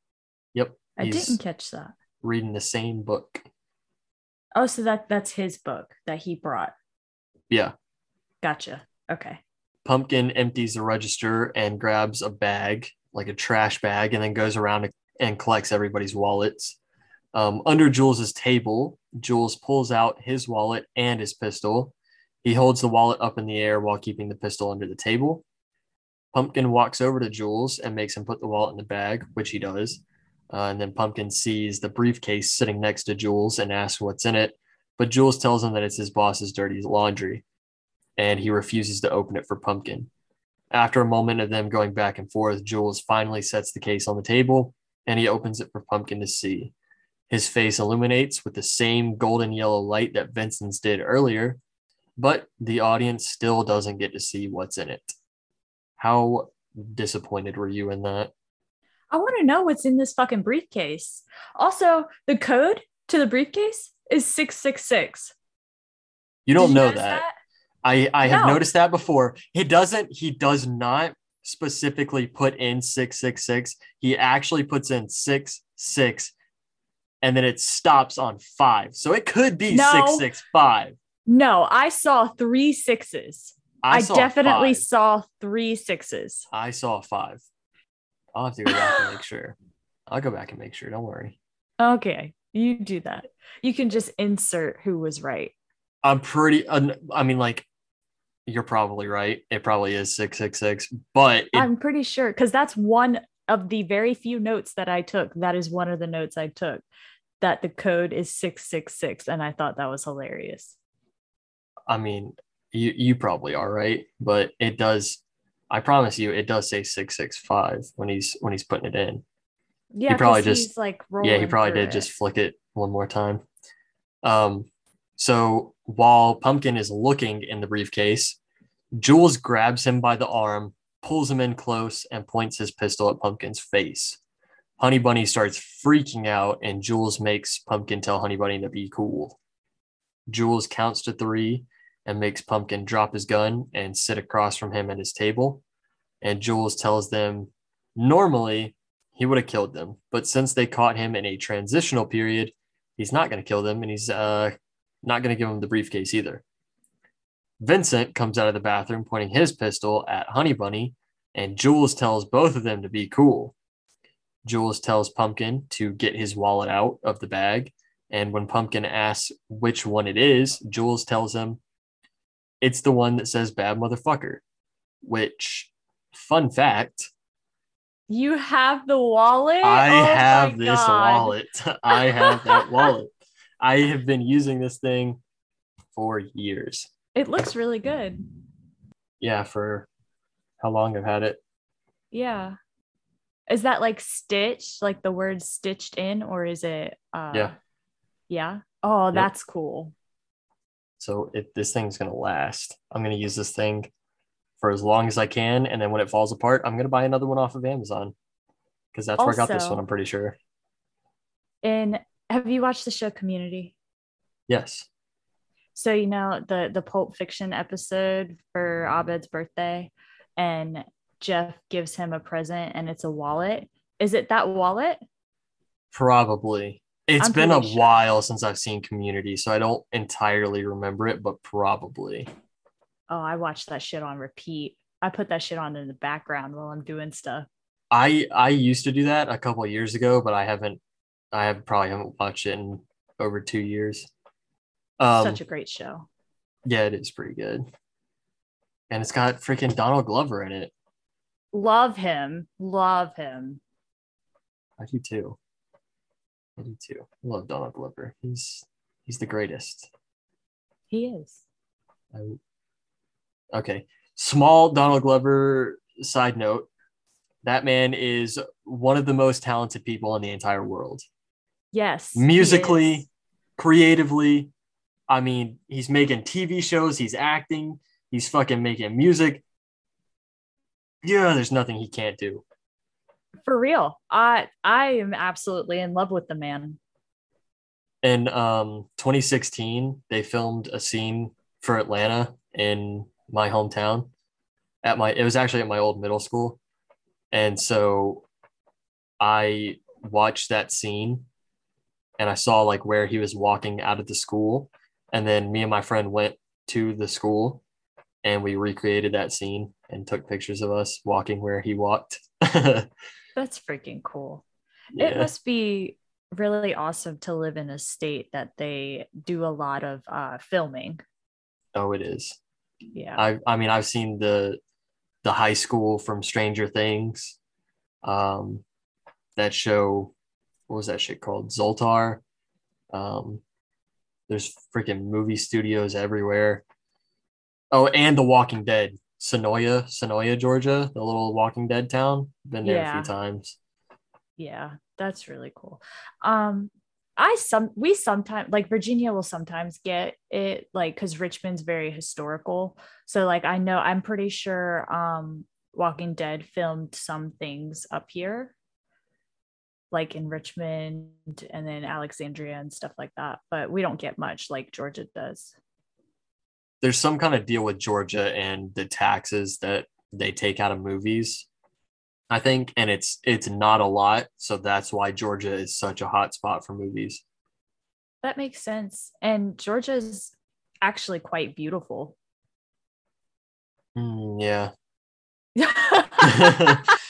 Yep. I didn't catch that. reading the same book. Oh, so that that's his book that he brought. Yeah. Gotcha. Okay. Pumpkin empties the register and grabs a bag, like a trash bag, and then goes around and collects everybody's wallets. Um, under Jules's table, Jules pulls out his wallet and his pistol. He holds the wallet up in the air while keeping the pistol under the table. Pumpkin walks over to Jules and makes him put the wallet in the bag, which he does. Uh, and then Pumpkin sees the briefcase sitting next to Jules and asks what's in it. But Jules tells him that it's his boss's dirty laundry, and he refuses to open it for Pumpkin. After a moment of them going back and forth, Jules finally sets the case on the table and he opens it for Pumpkin to see. His face illuminates with the same golden yellow light that Vincent's did earlier, but the audience still doesn't get to see what's in it. How disappointed were you in that? I want to know what's in this fucking briefcase. Also, the code to the briefcase is 666. You don't you know notice that. I I have No. noticed that before. He doesn't. He does not specifically put in six six six. He actually puts in six six, and then it stops on five. So it could be No. six six five. No, I saw three sixes. I, saw definitely five. saw three sixes. I saw five. I'll have to go back and make sure. I'll go back and make sure. Don't worry. Okay, you do that. You can just insert who was right. I'm pretty. I mean, like, you're probably right. It probably is six six six, but it, I'm pretty sure because that's one of the very few notes that I took. That is one of the notes I took that the code is 666. And I thought that was hilarious. I mean, you you probably are right, but it does. I promise you, it does say six six five when he's when he's putting it in. Yeah, he probably just- he's like yeah, he probably did it. just flick it one more time. Um, so while Pumpkin is looking in the briefcase, Jules grabs him by the arm, pulls him in close, and points his pistol at Pumpkin's face. Honey Bunny starts freaking out, and Jules makes Pumpkin tell Honey Bunny to be cool. Jules counts to three and makes Pumpkin drop his gun and sit across from him at his table. And Jules tells them normally he would have killed them, but since they caught him in a transitional period, he's not going to kill them and he's uh, not going to give him the briefcase either. Vincent comes out of the bathroom pointing his pistol at Honey Bunny, and Jules tells both of them to be cool. Jules tells Pumpkin to get his wallet out of the bag, and when Pumpkin asks which one it is, Jules tells him it's the one that says bad motherfucker, which, fun fact, You have the wallet? I Oh have this God. wallet. I have that wallet. I have been using this thing for years. It looks really good. yeah, for how long I've had it. Yeah. Is that like stitched, like the word stitched in, or is it uh Yeah. yeah? Oh, Yep. that's cool. So if this thing's gonna last, I'm gonna use this thing for as long as I can, and then when it falls apart, I'm gonna buy another one off of Amazon because that's where I got this one. I'm pretty sure. And have you watched the show Community? Yes. So you know the the Pulp Fiction episode for Abed's birthday, and Jeff gives him a present, and it's a wallet. Is it that wallet? Probably. It's I'm been a sure. while since I've seen Community, so I don't entirely remember it, but probably. Oh, I watched that shit on repeat. I put that shit on in the background while I'm doing stuff. I I used to do that a couple of years ago, but I haven't. I have probably haven't watched it in over two years. Um, Such a great show. yeah, it is pretty good, and it's got freaking Donald Glover in it. Love him. Love him. I do too. I do too. I love Donald Glover. He's he's the greatest. He is. Okay, small Donald Glover side note. That man is one of the most talented people in the entire world. Yes. musically, creatively. I mean, he's making TV shows, he's acting, he's fucking making music. Yeah, there's nothing he can't do. For real. I I am absolutely in love with the man. In um 2016, they filmed a scene for Atlanta in my hometown. At my it was actually at my old middle school. And so I watched that scene and I saw like where he was walking out of the school. And then me and my friend went to the school and we recreated that scene and took pictures of us walking where he walked. That's freaking cool. It must be really awesome to live in a state that they do a lot of uh, filming. oh, it is. Yeah. I I mean I've seen the the high school from Stranger Things. Um that show what was that shit called? Zoltar. Um there's freaking movie studios everywhere. Oh, and The Walking Dead. Senoia, Senoia, Georgia, the little Walking Dead town. Been there a few times. yeah, that's really cool. Um I some we sometimes like Virginia will sometimes get it like cuz Richmond's very historical. So like I know I'm pretty sure um Walking Dead filmed some things up here like in Richmond and then Alexandria and stuff like that, but we don't get much like Georgia does. There's some kind of deal with Georgia and the taxes that they take out of movies. I think, and it's it's not a lot, so that's why Georgia is such a hot spot for movies. That makes sense. And Georgia's actually quite beautiful. Mm, yeah,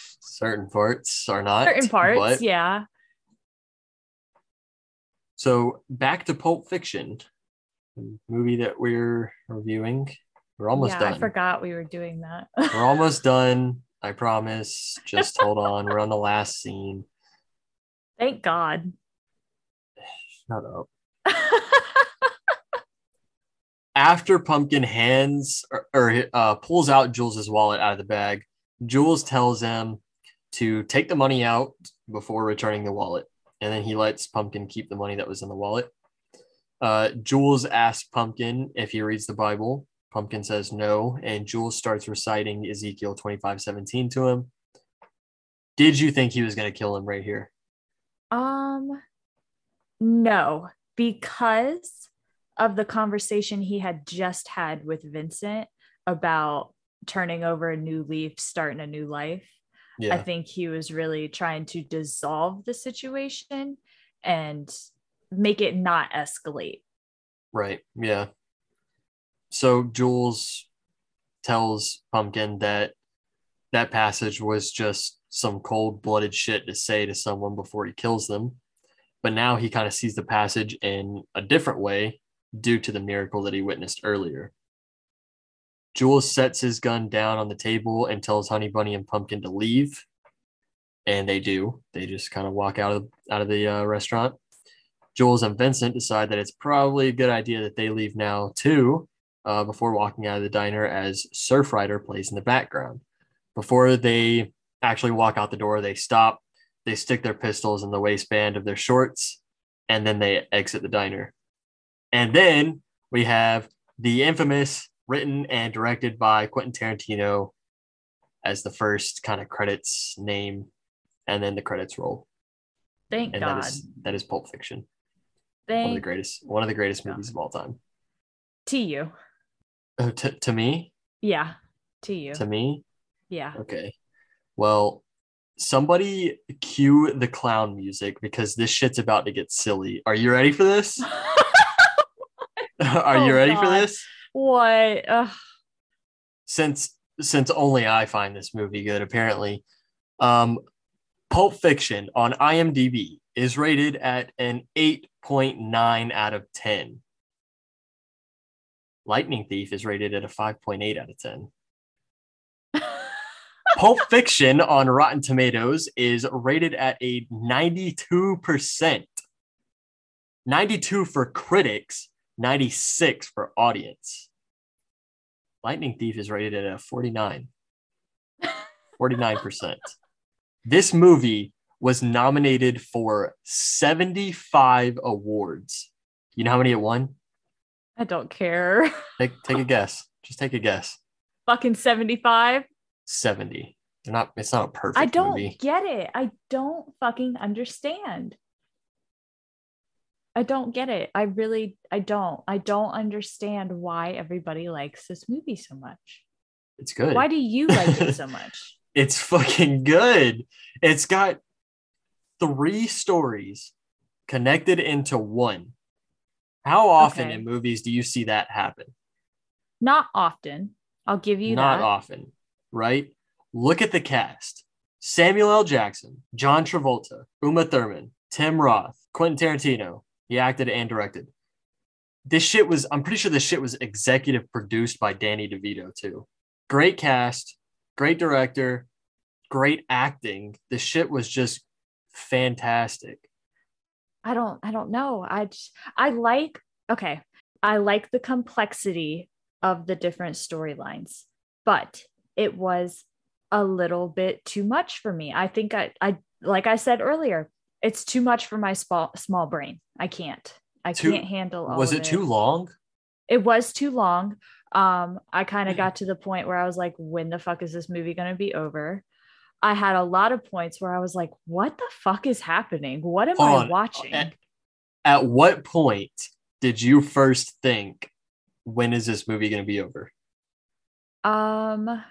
Certain parts are not. Certain parts, but- yeah. So back to Pulp Fiction, the movie that we're reviewing. We're almost yeah, done. I forgot we were doing that. We're almost done. I promise. Just hold on. We're on the last scene. Thank God. Shut up. After Pumpkin hands or, or uh, pulls out Jules's wallet out of the bag, Jules tells him to take the money out before returning the wallet, and then he lets Pumpkin keep the money that was in the wallet. Uh, Jules asks Pumpkin if he reads the Bible. Pumpkin says no, and Jules starts reciting Ezekiel twenty five seventeen to him. Did you think he was going to kill him right here? um no, because of the conversation he had just had with Vincent about turning over a new leaf, starting a new life. I think he was really trying to dissolve the situation and make it not escalate. right. Yeah. So Jules tells Pumpkin that that passage was just some cold blooded shit to say to someone before he kills them. But now he kind of sees the passage in a different way due to the miracle that he witnessed earlier. Jules sets his gun down on the table and tells Honey Bunny and Pumpkin to leave. And they do. They just kind of walk out of out of the uh, restaurant. Jules and Vincent decide that it's probably a good idea that they leave now too, uh, before walking out of the diner as Surf Rider plays in the background. Before they actually walk out the door, they stop, they stick their pistols in the waistband of their shorts, and then they exit the diner. And then we have the infamous, written and directed by Quentin Tarantino as the first kind of credits name, and then the credits roll. Thank and God. that is that is Pulp Fiction, Thank one of the greatest, one of the greatest God. movies of all time. to you. Oh, to to me, Yeah. To you. to me, yeah. okay. Well, somebody cue the clown music because this shit's about to get silly. Are you ready for this? Are you Oh, ready for this? What? Ugh. since since only I find this movie good, apparently. Um, Pulp Fiction on IMDb is rated at an 8.9 out of 10. Lightning Thief is rated at a 5.8 out of 10. Pulp Fiction on Rotten Tomatoes is rated at a 92%. 92 for critics, 96 for audience. Lightning Thief is rated at a 49. 49%. This movie was nominated for 75 awards. You know how many it won? I don't care. Take, take a guess. Just take a guess. Fucking 75. 70. They're not, it's not a perfect I don't movie. get it. I don't fucking understand. I don't get it. I really I don't. I don't understand why everybody likes this movie so much. It's good. Why do you like it so much? it's fucking good. It's got three stories connected into one. How often Okay. in movies do you see that happen? Not often. I'll give you Not that. often, right? Look at the cast Samuel L. Jackson, John Travolta, Uma Thurman, Tim Roth, Quentin Tarantino. He acted and directed. This shit was, I'm pretty sure this shit was executive produced by Danny DeVito, too. Great cast, great director, great acting. The shit was just fantastic. I don't I don't know. I just, I like okay. I like the complexity of the different storylines, but it was a little bit too much for me. I think I I like I said earlier, it's too much for my small small brain. I can't. I Too- can't handle all Was of it too long? It was too long. Um I kind of got to the point where I was like when the fuck is this movie going to be over? I had a lot of points where I was like what the fuck is happening? What am Hold I on. watching? At, at what point did you first think, when is this movie going to be over? Um,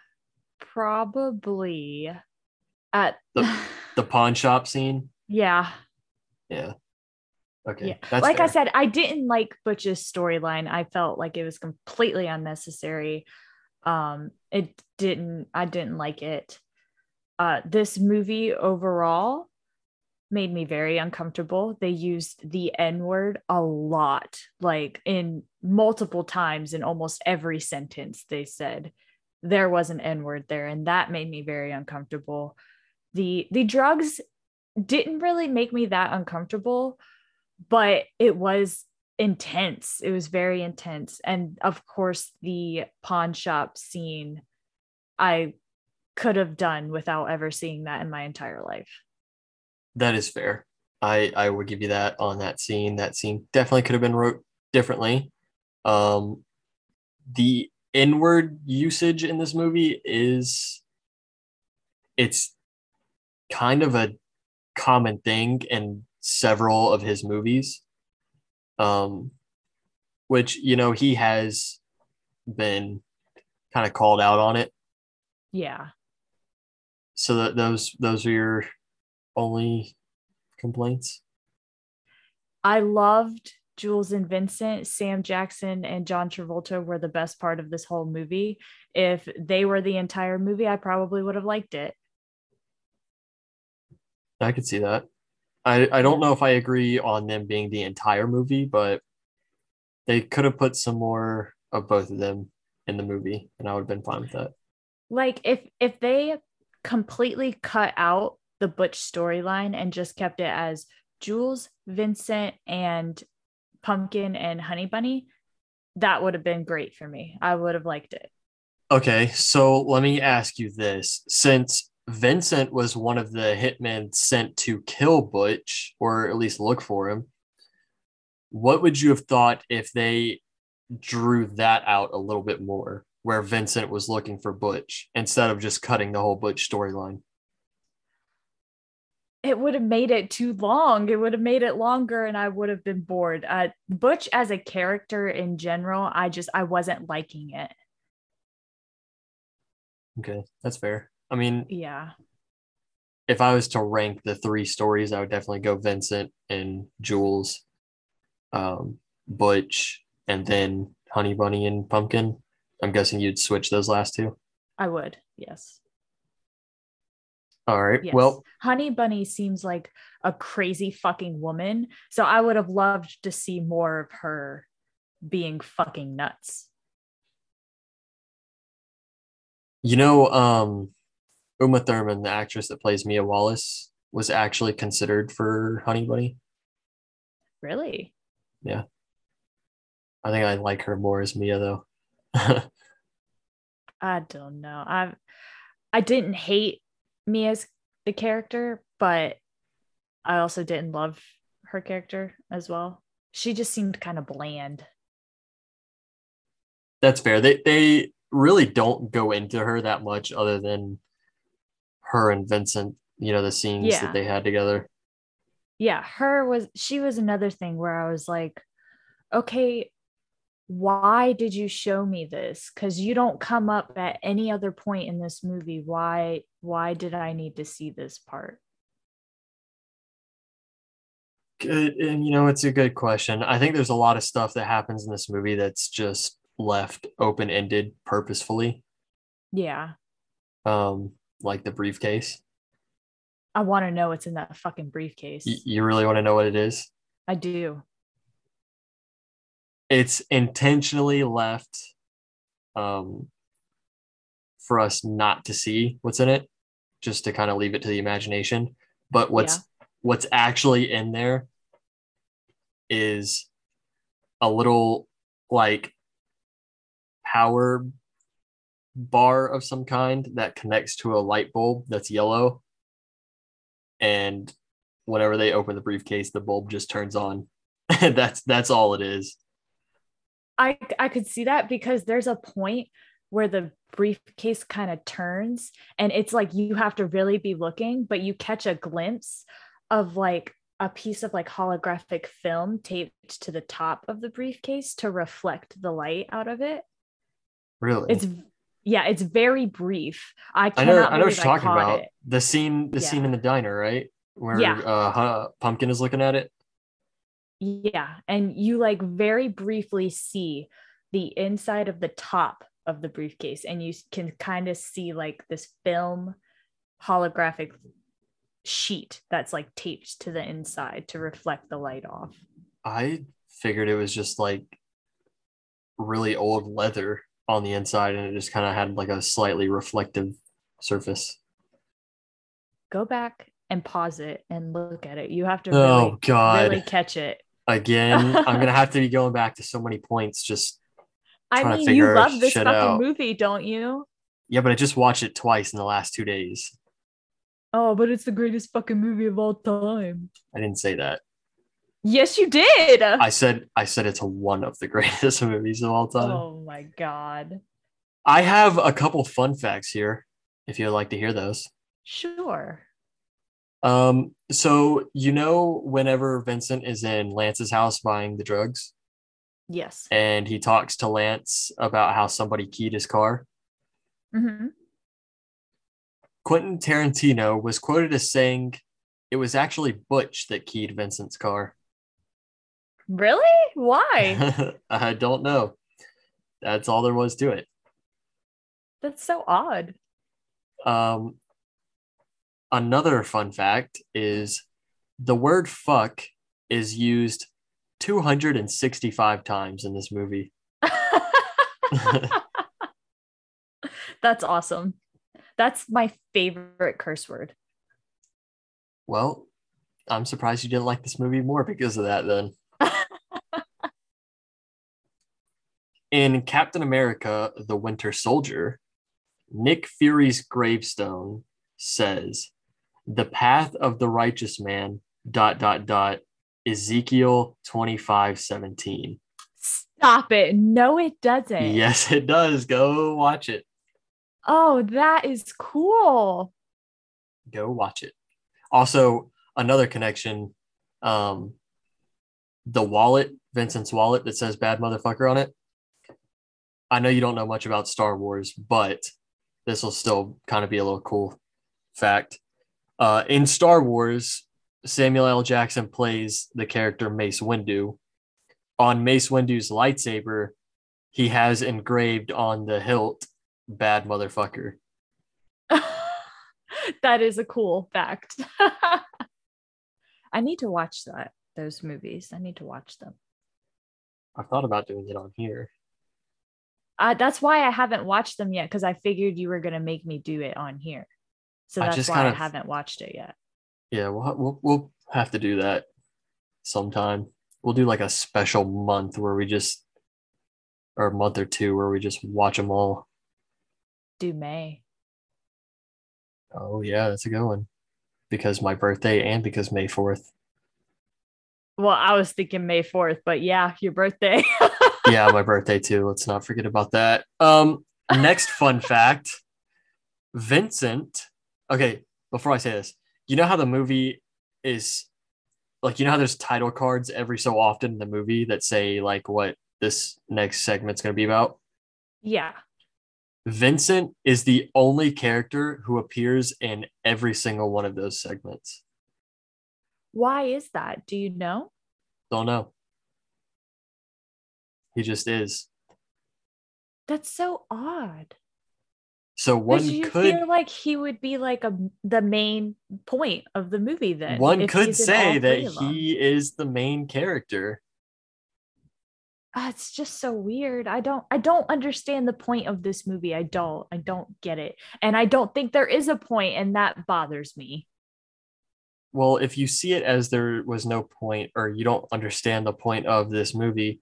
probably at the, The pawn shop scene? Yeah, Yeah. Okay. yeah. That's like I said, I didn't like Butch's storyline. I felt like it was completely unnecessary. Um, it didn't. I didn't like it. Uh, this movie overall made me very uncomfortable. They used the N word a lot, like in multiple times in almost every sentence. They said there was an N word there, and that made me very uncomfortable. The the drugs didn't really make me that uncomfortable, but it was intense. It was very intense. And of course, the pawn shop scene, I could have done without ever seeing that in my entire life. That is fair. I I would give you that on that scene. That scene definitely could have been wrote differently. Um, the inward usage in this movie is it's kind of a common thing in several of his movies. Um, which you know he has been kind of called out on it. Yeah. So that those those are your only complaints. I loved Jules and Vincent, Sam Jackson, and John Travolta were the best part of this whole movie. If they were the entire movie, I probably would have liked it. I could see that. I, I don't know if I agree on them being the entire movie, but they could have put some more of both of them in the movie, and I would have been fine with that. Like if if they completely cut out the Butch storyline and just kept it as Jules, Vincent, and Pumpkin and Honey Bunny, that would have been great for me. I would have liked it. Okay, so let me ask you this. Since Vincent was one of the hitmen sent to kill Butch, or at least look for him, what would you have thought if they drew that out a little bit more, where Vincent was looking for Butch instead of just cutting the whole Butch storyline? It would have made it too long. It would have made it longer, and I would have been bored. Uh, Butch as a character in general, I just I wasn't liking it. Okay, that's fair. I mean, Yeah. if I was to rank the three stories, I would definitely go Vincent and Jules, um, Butch, and then Honey Bunny and Pumpkin. I'm guessing you'd switch those last two. I would. Yes. All right. Yes. Well, Honey Bunny seems like a crazy fucking woman. So I would have loved to see more of her being fucking nuts. you know, um, Uma Thurman, the actress that plays Mia Wallace, was actually considered for Honey Bunny. Really? Yeah. I think I like her more as Mia though. I don't know. I I didn't hate Mia's the character, but I also didn't love her character as well. She just seemed kind of bland. That's fair. They they really don't go into her that much other than her and Vincent, you know, the scenes Yeah. that they had together. Yeah, her was she was another thing where I was like, okay, why did you show me this? Because you don't come up at any other point in this movie. Why why did I need to see this part? Good. And you know, it's a good question. I think there's a lot of stuff that happens in this movie that's just left open-ended purposefully. Yeah. Um, like the briefcase. I want to know what's in that fucking briefcase. Y- you really want to know what it is? I do. It's intentionally left um for us not to see what's in it, just to kind of leave it to the imagination. But what's what's actually in there is a little like power bar of some kind that connects to a light bulb that's yellow. And whenever they open the briefcase, the bulb just turns on. that's that's all it is. I I could see that because there's a point where the briefcase kind of turns and it's like you have to really be looking, but you catch a glimpse of like a piece of like holographic film taped to the top of the briefcase to reflect the light out of it. Really? It's yeah, it's very brief. I I cannot know I know what you're I talking about. it. The scene the Yeah. scene in the diner, right? Where Yeah. uh Pumpkin is looking at it. Yeah, and you like very briefly see the inside of the top of the briefcase, and you can kind of see like this film holographic sheet that's like taped to the inside to reflect the light off. I figured it was just like really old leather on the inside and it just kind of had like a slightly reflective surface. Go back and pause it and look at it. You have to Oh really, god. really catch it. Again, I'm going to have to be going back to so many points just I mean, you love this fucking out. movie, don't you? yeah, but I just watched it twice in the last 2 days. Oh, but it's the greatest fucking movie of all time. I didn't say that. Yes, you did. I said I said it's one of the greatest movies of all time. oh my god. I have a couple fun facts here if you'd like to hear those. Sure. Um, so you know, whenever Vincent is in Lance's house buying the drugs, Yes. and he talks to Lance about how somebody keyed his car, hmm Quentin Tarantino was quoted as saying it was actually Butch that keyed Vincent's car. Really? Why? I don't know. That's all there was to it. That's so odd. Um, another fun fact is the word fuck is used 265 times in this movie. That's awesome. That's my favorite curse word. well, I'm surprised you didn't like this movie more because of that then. In Captain America: The Winter Soldier, Nick Fury's gravestone says, "The path of the righteous man." Dot dot dot. Ezekiel twenty five seventeen. Stop it. No, it doesn't. Yes, it does. Go watch it. Oh, that is cool. Go watch it. Also, another connection. Um, the wallet, Vincent's wallet that says "bad motherfucker" on it. I know you don't know much about Star Wars, but this will still kind of be a little cool fact. Uh, in Star Wars, Samuel L. Jackson plays the character Mace Windu. On Mace Windu's lightsaber, he has engraved on the hilt "bad motherfucker." that is a cool fact. I need to watch that those movies. I need to watch them. I've thought about doing it on here. Uh, that's why I haven't watched them yet because I figured you were gonna make me do it on here. So I that's just why kind I haven't watched it yet. Yeah, we'll, we'll we'll have to do that sometime. We'll do like a special month where we just, or a month or two where we just watch them all. Do May. Oh yeah, that's a good one. Because my birthday and because May fourth. Well, I was thinking May 4th, but yeah, your birthday. Yeah, my birthday too. Let's not forget about that. Um, next fun fact: Vincent. Okay, before I say this, you know how the movie is like you know how there's title cards every so often in the movie that say like what this next segment's going to be about. yeah. Vincent is the only character who appears in every single one of those segments. Why is that? Do you know? Don't know. He just is. That's so odd. So one you could feel like he would be like a the main point of the movie then. one could he's in all say that three of them. he is the main character. Ah, it's just so weird. I don't I don't understand the point of this movie. I don't. I don't get it. And I don't think there is a point and that bothers me. Well, if you see it as there was no point or you don't understand the point of this movie,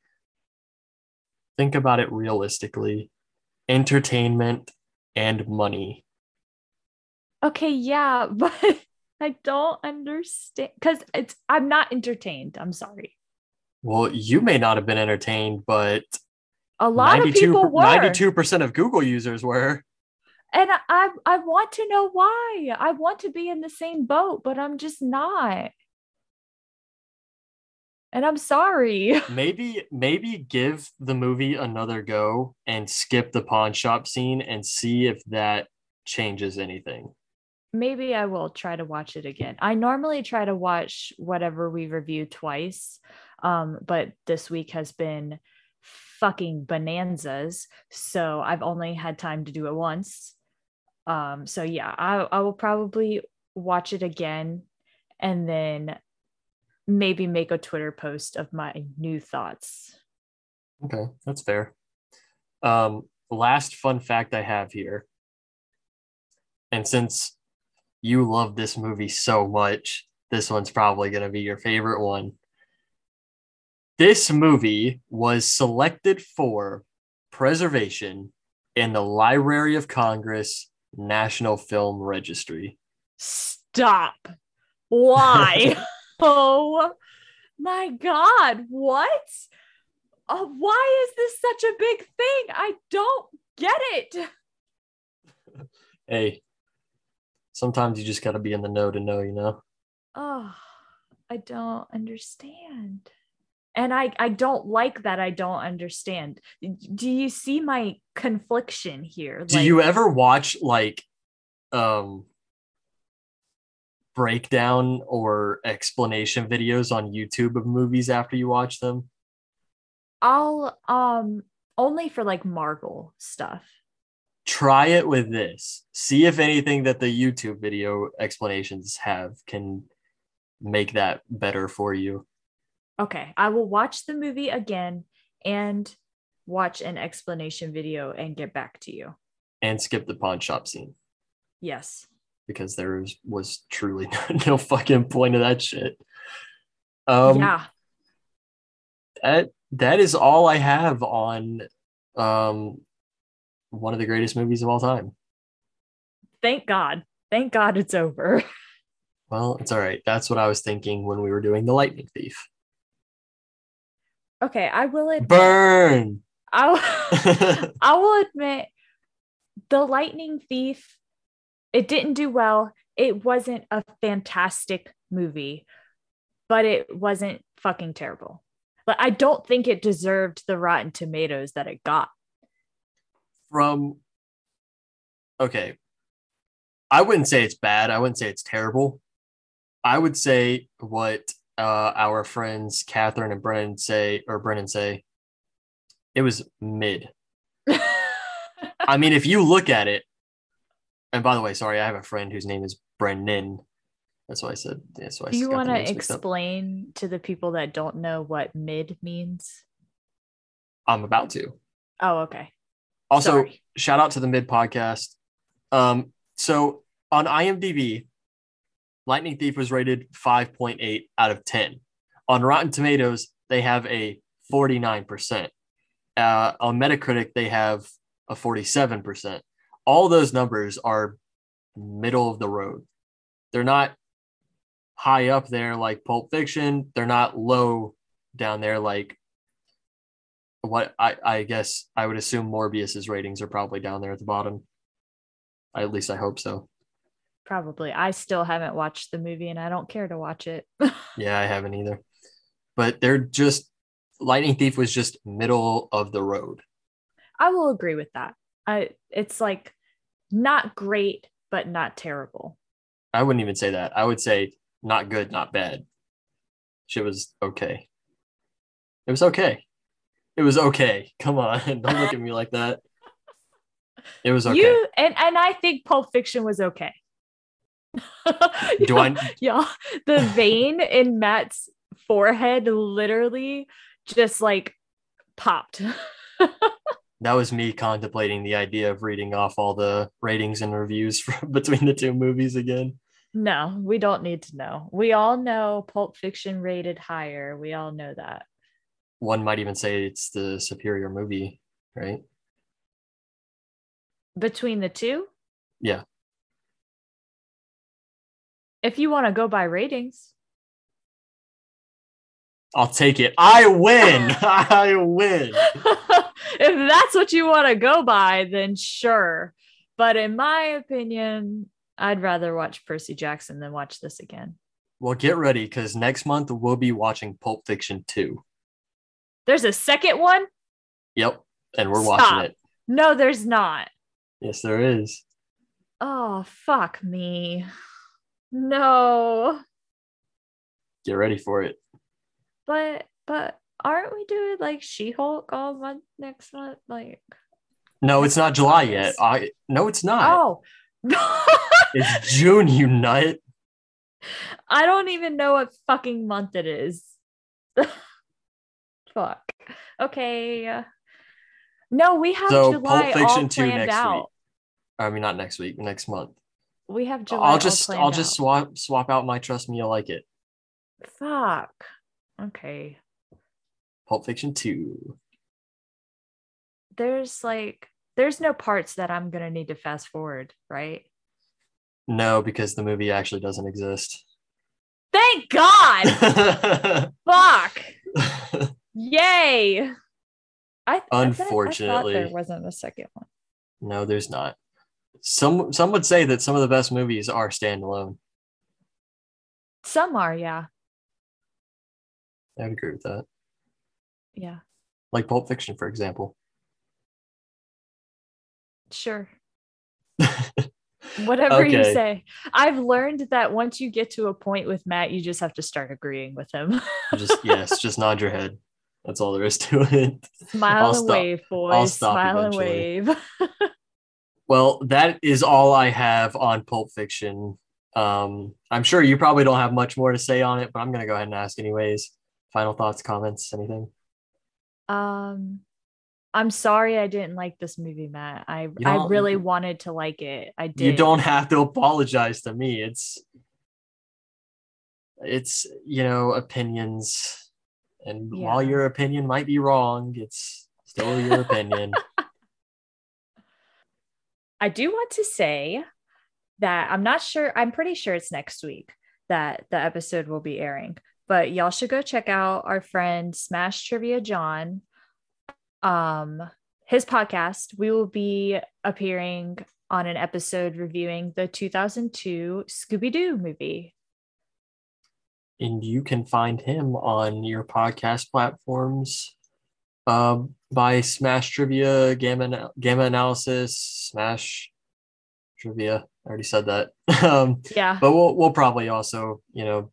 think about it realistically. Entertainment and money. Okay, yeah, but I don't understand cuz it's I'm not entertained. I'm sorry. Well, you may not have been entertained, but A lot of people were. 92% of Google users were. And I I want to know why. I want to be in the same boat, but I'm just not. And I'm sorry. Maybe maybe give the movie another go and skip the pawn shop scene and see if that changes anything. Maybe I will try to watch it again. I normally try to watch whatever we review twice. Um, but this week has been fucking bonanzas. So I've only had time to do it once. Um, so yeah, I, I will probably watch it again and then maybe make a Twitter post of my new thoughts. Okay, that's fair. Um, last fun fact I have here, and since you love this movie so much, this one's probably going to be your favorite one. This movie was selected for preservation in the Library of Congress National Film Registry. Stop. Why? oh my God. What? Uh, why is this such a big thing? I don't get it. Hey, sometimes you just got to be in the know to know, you know? Oh, I don't understand. And I, I don't like that I don't understand. Do you see my confliction here? Do you ever watch like um breakdown or explanation videos on YouTube of movies after you watch them? I'll um only for like Marvel stuff. Try it with this. See if anything that the YouTube video explanations have can make that better for you. Okay, I will watch the movie again and watch an explanation video and get back to you. And skip the pawn shop scene Yes. because there was, was truly no, fucking point of that shit. Um, yeah. that that is all I have on Um, one of the greatest movies of all time. Thank God. Thank God it's over. Well, it's all right. That's what I was thinking when we were doing the Lightning Thief. Okay, I will admit. Burn. I'll, I will admit, the Lightning Thief. It didn't do well. It wasn't a fantastic movie, but it wasn't fucking terrible. But I don't think it deserved the Rotten Tomatoes that it got. From okay, I wouldn't say it's bad. I wouldn't say it's terrible. I would say what uh, our friends Catherine and Brennan say, or Brennan say, it was mid. I mean, if you look at it, and by the way, sorry, I have a friend whose name is Brennan. That's why I said. That's why. Do you want to to explain to the people that don't know what mid means? I'm about to. Oh, okay. Also, Sorry. shout out to the mid podcast. Um, so on IMDb, Lightning Thief was rated 5.8 out of 10. On Rotten Tomatoes, they have a 49%. Uh, on Metacritic, they have a 47%. All those numbers are middle of the road. They're not high up there like Pulp Fiction. They're not low down there like what I, I guess I would assume Morbius's ratings are probably down there at the bottom. At least I hope so. Probably. I still haven't watched the movie and I don't care to watch it. Yeah, I haven't either. But they're just Lightning Thief was just middle of the road. I will agree with that. I it's like not great, but not terrible. I wouldn't even say that. I would say not good, not bad. Shit was okay. It was okay. It was okay. Come on, don't look at me like that. It was okay. You and and I think Pulp Fiction was okay. Do I- Yeah, the vein in Matt's forehead literally just like popped. that was me contemplating the idea of reading off all the ratings and reviews from between the two movies again. no, we don't need to know. We all know Pulp Fiction rated higher. We all know that. One might even say it's the superior movie, right? Between the two, Yeah. If you want to go by ratings, I'll take it. I win. I win. if that's what you want to go by, then sure. But in my opinion, I'd rather watch Percy Jackson than watch this again. Well, get ready because next month we'll be watching Pulp Fiction 2. There's a second one? Yep. And we're Stop. watching it. No, there's not. Yes, there is. Oh, fuck me. No. Get ready for it. But but aren't we doing like She-Hulk all month next month? Like No, it's not July yet. I no, it's not. oh It's June, you nut. I don't even know what fucking month it is. Fuck. Okay. No, we have So July Pulp all Fiction 2 planned next out. week. I mean, not next week, next month. We have July. I'll just I'll just out. swap swap out my trust me, you'll like it. Fuck. Okay. Pulp Fiction 2. There's like there's no parts that I'm gonna need to fast forward, right? No, because the movie actually doesn't exist. Thank God. Fuck. Yay. I, I bet- I thought Unfortunately. there wasn't a second one. no, there's not. Some some would say that some of the best movies are standalone. Some are, yeah. I would agree with that. Yeah. Like Pulp Fiction, for example. Sure. Whatever you say. I've learned that once you get to a point with Matt, you just have to start agreeing with him. Just yes, just nod your head. That's all there is to it. Smile I'll and stop. wave, boys. I'll stop Smile and wave. Well, that is all I have on Pulp Fiction. Um, I'm sure you probably don't have much more to say on it, but I'm gonna go ahead and ask anyways. Final thoughts, comments, anything? um I'm sorry I didn't like this movie, Matt. I I really wanted to like it. I did. You don't have to apologize to me. It's it's you know opinions, and while your opinion might be wrong, it's Still your opinion. I do want to say that I'm not sure, I'm pretty sure it's next week that the episode will be airing, but y'all should go check out our friend Smash Trivia John. Um, his podcast. We will be appearing on an episode reviewing the 2002 Scooby Doo movie. And you can find him on your podcast platforms uh, by Smash Trivia, Gamma, Gamma Analysis, Smash Trivia. I already said that. um, yeah. But we'll, we'll probably also, you know,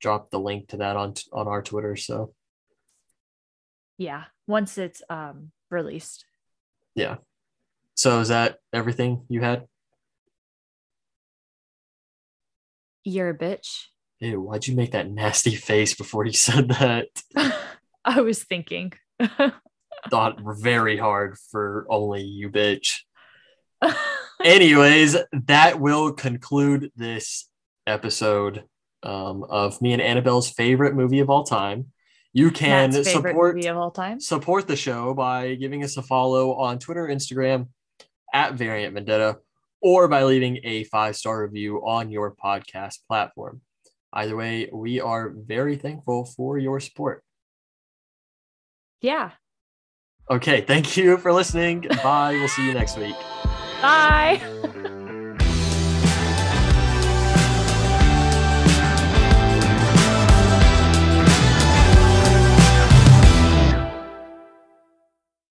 drop the link to that on, on our Twitter. So, yeah, once it's um, released. Yeah. So is that everything you had? You're a bitch. Ew, why'd you make that nasty face before you said that? I was thinking. Thought very hard for only you bitch. Anyways, that will conclude this episode um, of me and Annabelle's favorite movie of all time. You can support movie of all time. support the show by giving us a follow on Twitter, Instagram at Variant Vendetta, or by leaving a five star review on your podcast platform. Either way, we are very thankful for your support. Yeah. Okay, thank you for listening. Bye. we'll see you next week. Bye.